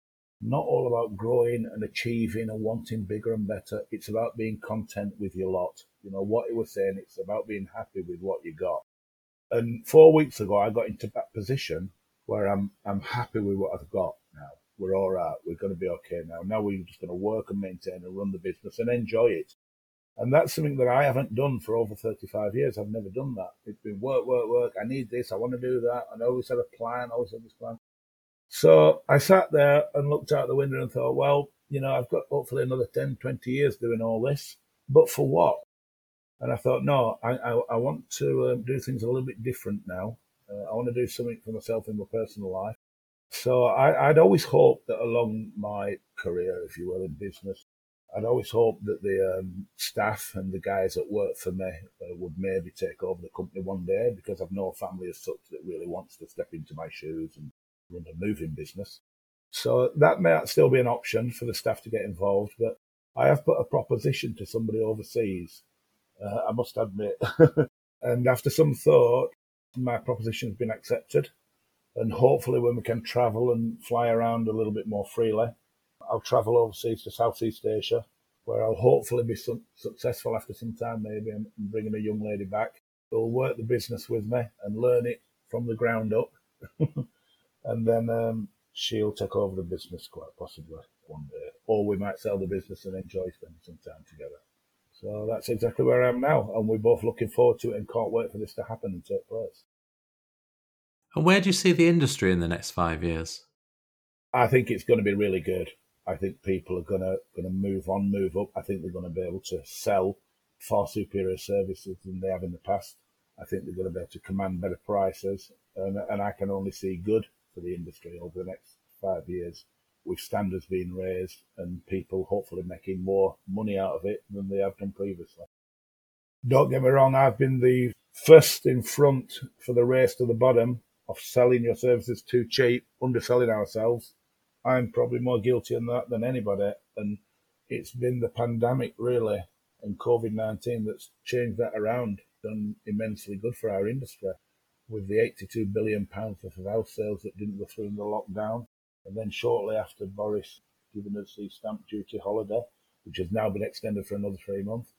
not all about growing and achieving and wanting bigger and better. It's about being content with your lot. You know, what he was saying, it's about being happy with what you got. And four weeks ago, I got into that position where I'm I'm happy with what I've got now. We're all right. We're going to be okay now. Now we're just going to work and maintain and run the business and enjoy it. And that's something that I haven't done for over 35 years. I've never done that. It's been work, work, work. I need this. I want to do that. I always had a plan, always had this plan. So I sat there and looked out the window and thought, well, you know, I've got hopefully another 10, 20 years doing all this, but for what? And I thought, no, I, I, I want to um, do things a little bit different now. Uh, I want to do something for myself in my personal life. So I, would always hoped that along my career, if you will, in business, I'd always hoped that the um, staff and the guys that work for me uh, would maybe take over the company one day because I've no family as such that really wants to step into my shoes and run a moving business. So that may still be an option for the staff to get involved, but I have put a proposition to somebody overseas uh, I must admit. <laughs> and after some thought, my proposition has been accepted. And hopefully, when we can travel and fly around a little bit more freely, I'll travel overseas to Southeast Asia, where I'll hopefully be su- successful after some time, maybe, and bringing a young lady back who'll work the business with me and learn it from the ground up. <laughs> and then um, she'll take over the business quite possibly one day. Or we might sell the business and enjoy spending some time together. So that's exactly where I am now, and we're both looking forward to it and can't wait for this to happen and take place. And where do you see the industry in the next five years? I think it's going to be really good. I think people are going to move on, move up. I think they're to be able to sell far superior services than they have in the past. I think they're to be able to command better prices, and, and I can only see good for the industry over the next five years with standards being raised and people hopefully making more money out of it than they have done previously. Don't get me wrong, I've been the first in front for the race to the bottom of selling your services too cheap, underselling ourselves. I'm probably more guilty on that than anybody. And it's been the pandemic really and COVID 19 that's changed that around, done immensely good for our industry. With the 82 billion pounds worth of house sales that didn't go through in the lockdown, and then shortly after Boris giving us the stamp duty holiday, which has now been extended for another three months,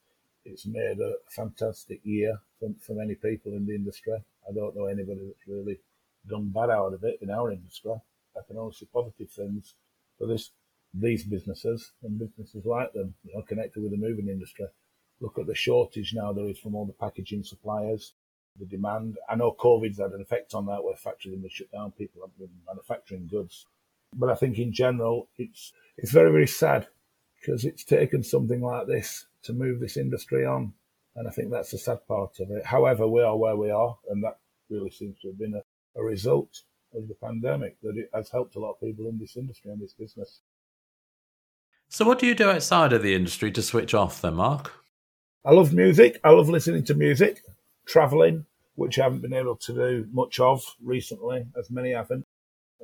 it's made a fantastic year for, for many people in the industry. I don't know anybody that's really done bad out of it in our industry. Can only see positive things for this these businesses and businesses like them, you know, connected with the moving industry. Look at the shortage now there is from all the packaging suppliers, the demand. I know COVID's had an effect on that where factories have been shut down, people have been manufacturing goods but I think in general, it's it's very very sad because it's taken something like this to move this industry on, and I think that's the sad part of it. However, we are where we are, and that really seems to have been a, a result of the pandemic that it has helped a lot of people in this industry and this business. So, what do you do outside of the industry to switch off, then, Mark? I love music. I love listening to music, traveling, which I haven't been able to do much of recently, as many haven't.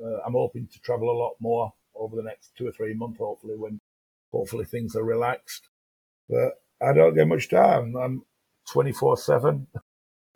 Uh, I'm hoping to travel a lot more over the next two or three months, hopefully, when hopefully things are relaxed. But I don't get much time. I'm 24 7.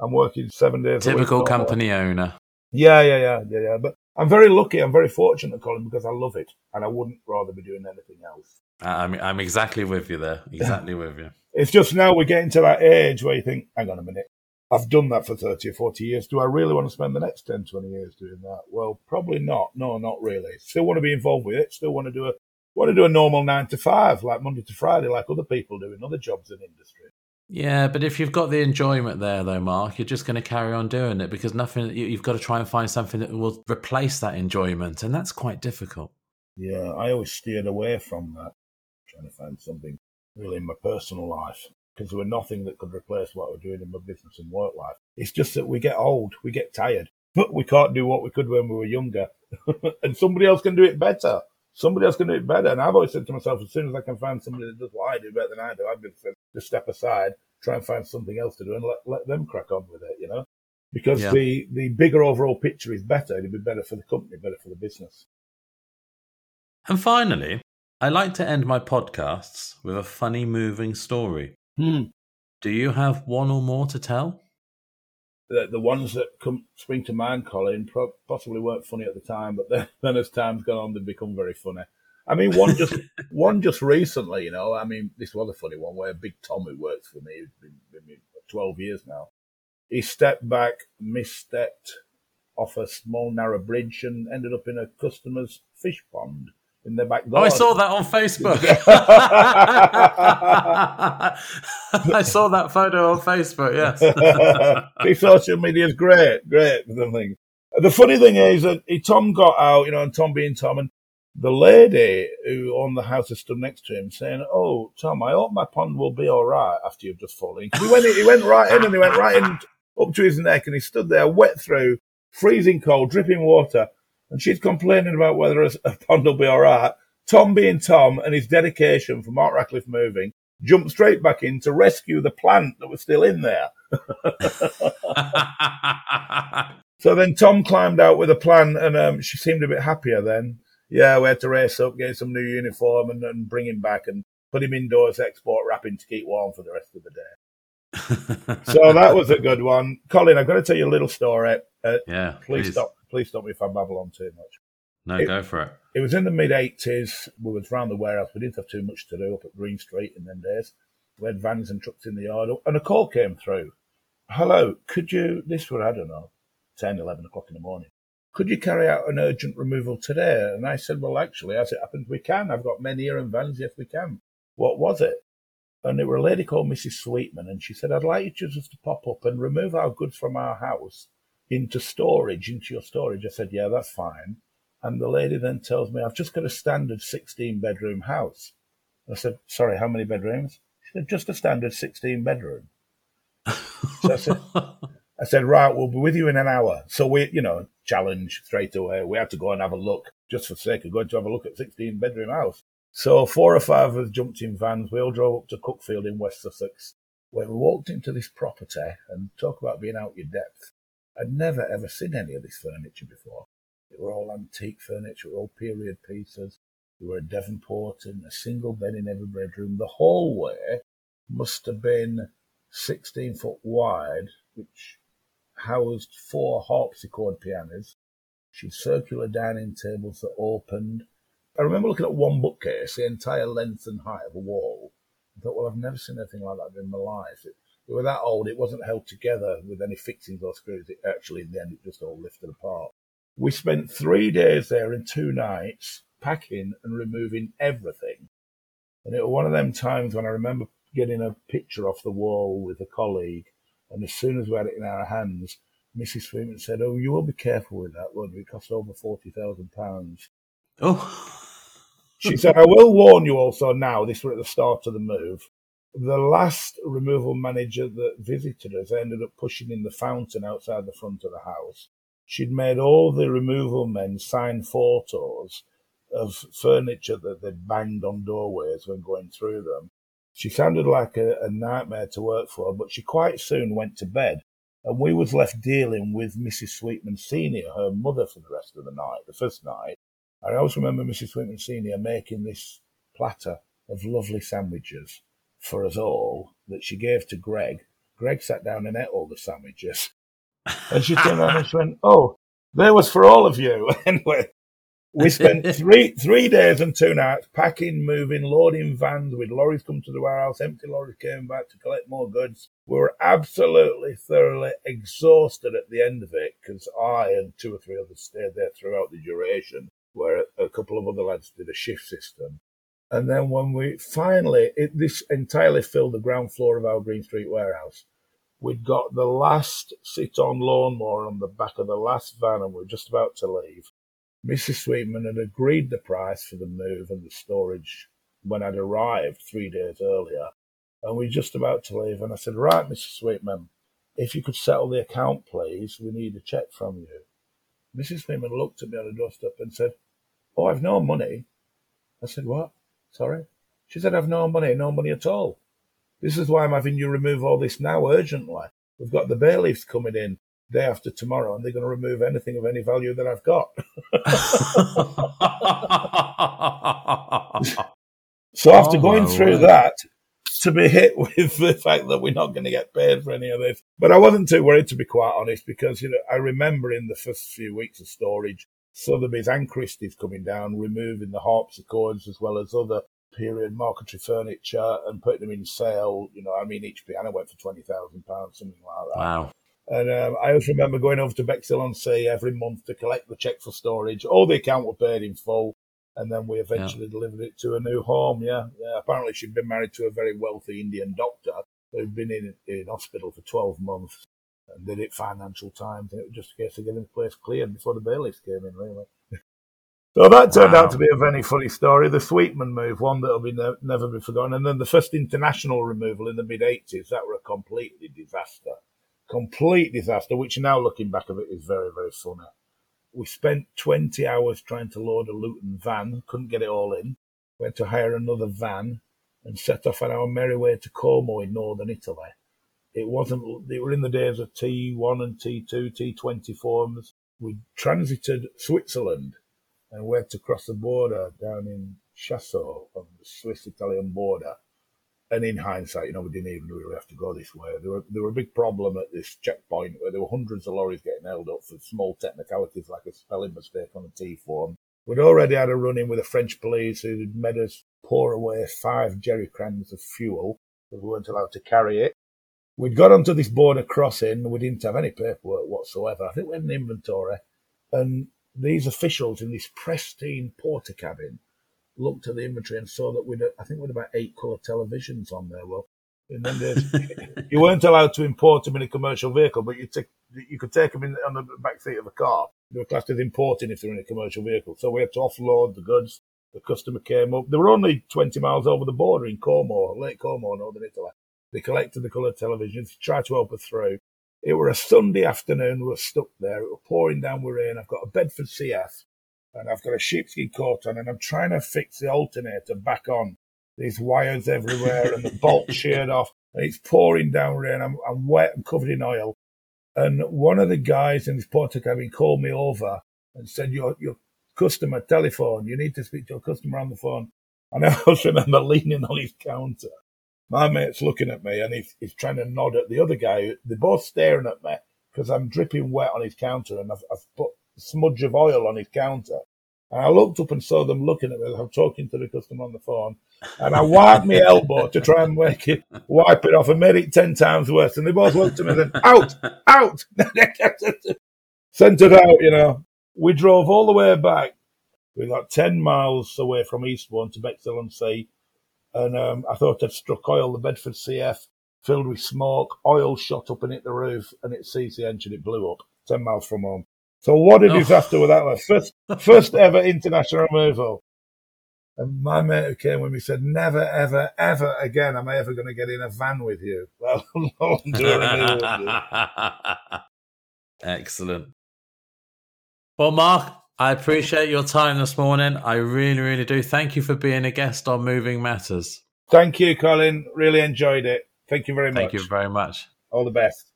I'm working seven days a week. Typical company owner. Yeah, yeah, yeah, yeah, yeah. But I'm very lucky. I'm very fortunate, Colin, because I love it, and I wouldn't rather be doing anything else. I'm I'm exactly with you there. Exactly with you. <laughs> It's just now we're getting to that age where you think, hang on a minute, I've done that for 30 or 40 years. Do I really want to spend the next 10, 20 years doing that? Well, probably not. No, not really. Still want to be involved with it. Still want to do a, want to do a normal nine to five, like Monday to Friday, like other people do in other jobs in industry. Yeah, but if you've got the enjoyment there, though, Mark, you're just going to carry on doing it because nothing. You've got to try and find something that will replace that enjoyment, and that's quite difficult. Yeah, I always steered away from that, trying to find something really in my personal life because there were nothing that could replace what we're doing in my business and work life. It's just that we get old, we get tired, <laughs> but we can't do what we could when we were younger. <laughs> and somebody else can do it better. Somebody else can do it better. And I've always said to myself, as soon as I can find somebody that does what I do better than I do, I've been to step aside, try and find something else to do and let, let them crack on with it, you know? because Yeah. the, the bigger overall picture is better. It'll be better for the company, better for the business. And finally, I like to end my podcasts with a funny, moving story. Hmm. Do you have one or more to tell? The, the ones that come spring to mind, Colin, pro- possibly weren't funny at the time, but then, <laughs> then as time's gone on, they've become very funny. I mean, one just <laughs> one just recently, you know. I mean, this was a funny one where Big Tom, who works for me, who's been with me for twelve years now, he stepped back, misstepped off a small narrow bridge, and ended up in a customer's fish pond in their back Oh. I saw that on Facebook. <laughs> <laughs> I saw that photo on Facebook, yes. <laughs> See, social media is great, great for the thing. The funny thing is that Tom got out, you know, and Tom being Tom, and the lady who owned the house has stood next to him saying, "Oh, Tom, I hope my pond will be all right after you've just fallen." He went, he went right in, and he went right in up to his neck, and he stood there wet through, freezing cold, dripping water, and she's complaining about whether a, a pond will be all right. Tom being Tom and his dedication for Mark Ratcliffe moving, jumped straight back in to rescue the plant that was still in there. <laughs> So then Tom climbed out with a plan, and um, she seemed a bit happier then. Yeah, we had to race up, get some new uniform, and, and bring him back and put him indoors, export wrapping to keep warm for the rest of the day. <laughs> So that was a good one. Colin, I've got to tell you a little story. Uh, yeah, please, please. stop. Please stop me if I babble on too much. No, It- go for it. It was in the mid 80s. We was round the warehouse. We didn't have too much to do up at Green Street in them days. We had vans and trucks in the yard, and a call came through. Hello, could you, this was, I don't know, 10, 11 o'clock in the morning. Could you carry out an urgent removal today? And I said, well, actually, as it happens, we can. I've got men here and vans. Yes, we can. What was it? And it were a lady called Mrs. Sweetman, and she said, I'd like you to just to pop up and remove our goods from our house into storage, into your storage. I said, yeah, that's fine. And the lady then tells me, I've just got a standard 16 bedroom house. I said, sorry, how many bedrooms? She said, just a standard 16 bedroom. So I said, <laughs> I said, right, we'll be with you in an hour. So we, you know, challenge straight away. We had to go and have a look just for sake of going to have a look at 16 bedroom house. So four or five of us jumped in vans. We all drove up to Cuckfield in West Sussex. When we walked into this property and talk about being out your depth, I'd never ever seen any of this furniture before. It were all antique furniture, all period pieces. There were a Davenport and a single bed in every bedroom. The hallway must have been 16 foot wide, which housed four harpsichord pianos. She had circular dining tables that opened. I remember looking at one bookcase, the entire length and height of a wall. I thought, well, I've never seen anything like that in my life. It, they were that old, it wasn't held together with any fixings or screws. It actually, in the end, it just all lifted apart. We spent three days there and two nights packing and removing everything. And it was one of them times when I remember getting a picture off the wall with a colleague. And as soon as we had it in our hands, Mrs. Freeman said, Oh, you will be careful with that, you? It cost over £40,000. oh, She said, I will warn you also now, this was at the start of the move. The last removal manager that visited us ended up pushing in the fountain outside the front of the house. She'd made all the removal men sign photos of furniture that they'd banged on doorways when going through them. She sounded like a, a nightmare to work for, but she quite soon went to bed, and we was left dealing with Mrs. Sweetman Senior, her mother, for the rest of the night, the first night. I always remember Mrs. Sweetman Senior making this platter of lovely sandwiches for us all that she gave to Greg. Greg sat down and ate all the sandwiches. And she turned around and she went, Oh, there was for all of you. <laughs> anyway, we spent <laughs> three three days and two nights packing, moving, loading vans with lorries come to the warehouse, empty lorries came back to collect more goods. We were absolutely thoroughly exhausted at the end of it because I and two or three others stayed there throughout the duration, where a couple of other lads did a shift system. And then when we finally, it, this entirely filled the ground floor of our Green Street warehouse. We'd got the last sit on lawnmower on the back of the last van and we were just about to leave. Mrs. Sweetman had agreed the price for the move and the storage when I'd arrived three days earlier. And we were just about to leave. And I said, Right, Mrs. Sweetman, if you could settle the account, please, we need a cheque from you. Mrs. Sweetman looked at me on the doorstep and said, Oh, I've no money. I said, What? Sorry? She said, I've no money, no money at all. This is why I'm having you remove all this now urgently. We've got the bailiffs coming in. day after tomorrow, and they're going to remove anything of any value that I've got. <laughs> so after oh, going through that, to be hit <laughs> with the fact that we're not going to get paid for any of this. But I wasn't too worried, to be quite honest, because you know I remember in the first few weeks of storage, Sotheby's and Christie's coming down, removing the harpsichords as well as other period marquetry furniture and putting them in sale. You know, I mean, each piano went for twenty thousand pounds, something like that. Wow. And um, I also remember going over to Bexhill on Sea every month to collect the check for storage. All the account were paid in full and then we eventually yeah. delivered it to a new home. Yeah, yeah. Apparently, she'd been married to a very wealthy Indian doctor who'd been in in hospital for twelve months and did it financial times, and it was just a case of getting the place cleared before the bailiffs came in, really. so that turned wow. out to be a very funny story. The Sweetman move, one that'll be ne- never be forgotten, and then the first international removal in the mid '80s. That were a completely disaster, complete disaster. Which now looking back of it is very very funny. We spent 20 hours trying to load a Luton van, couldn't get it all in. Went to hire another van and set off on our merry way to Como in northern Italy. It wasn't, they were in the days of T1 and T2, T20 forms. We transited Switzerland uh, and went to cross the border down in Chiasso on the Swiss Italian border and in hindsight, you know, we didn't even really have to go this way. There were, there were a big problem at this checkpoint where there were hundreds of lorries getting held up for small technicalities like a spelling mistake on a T form. We'd already had a run in with the French police who'd made us pour away five jerry cans of fuel because we weren't allowed to carry it. We'd got onto this border crossing. We didn't have any paperwork whatsoever. I think we had an inventory. And these officials in this pristine Portakabin looked at the inventory and saw that we'd, I think we'd about eight colour televisions on there. Well, and then <laughs> you weren't allowed to import them in a commercial vehicle, but you, you could take them in, on the back seat of a car. They were classed as importing if they're in a commercial vehicle. So we had to offload the goods. The customer came up. They were only 20 miles over the border in Como, Lake Como, Northern Italy. They collected the colour televisions, tried to help us through. It were a Sunday afternoon. We were stuck there. It was pouring down with rain. I've got a Bedford CF and I've got a sheepskin coat on and I'm trying to fix the alternator back on. There's wires everywhere and the bolt <laughs> sheared off and it's pouring down rain. I'm, I'm wet and covered in oil. And one of the guys in this Portakabin called me over and said, your, your customer telephone, you need to speak to your customer on the phone. And I <laughs> also remember leaning on his counter. My mate's looking at me and he's, he's trying to nod at the other guy. They're both staring at me because I'm dripping wet on his counter and I've, I've put a smudge of oil on his counter. And I looked up and saw them looking at me I'm talking to the customer on the phone. And I wiped my elbow to try and make it, wipe it off and made it 10 times worse. And they both looked at me and said, out, out. <laughs> Sent it out, you know. We drove all the way back. We got 10 miles away from Eastbourne to Bexhill on Sea. And um, I thought I'd struck oil, the Bedford CF, filled with smoke. Oil shot up and hit the roof and it seized the engine. It blew up 10 miles from home. So what a oh. disaster with that one. First, first ever international removal. And my mate who came with me said, never, ever, ever again am I ever going to get in a van with you. <laughs> Well, <laughs> Excellent. Well, Mark, I appreciate your time this morning. I really, really do. Thank you for being a guest on Moving Matters. Thank you, Colin. Really enjoyed it. Thank you very much. Thank you very much. All the best.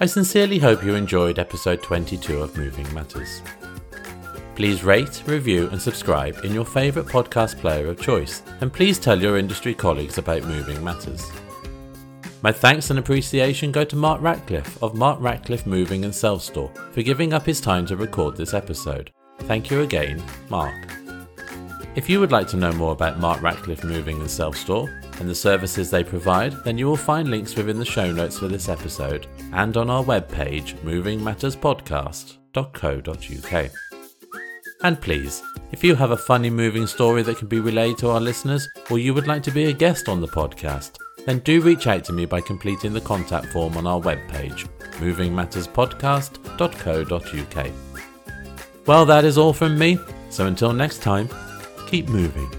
I sincerely hope you enjoyed episode 22 of Moving Matters. Please rate, review, and subscribe in your favourite podcast player of choice, and please tell your industry colleagues about Moving Matters. My thanks and appreciation go to Mark Ratcliffe of Mark Ratcliffe Moving and Self Store for giving up his time to record this episode. Thank you again, Mark. If you would like to know more about Mark Ratcliffe Moving and Self Store, and the services they provide, then you will find links within the show notes for this episode and on our webpage, movingmatterspodcast.co.uk. And please, if you have a funny moving story that can be relayed to our listeners, or you would like to be a guest on the podcast, then do reach out to me by completing the contact form on our webpage, movingmatterspodcast.co.uk. Well, that is all from me, so until next time, keep moving.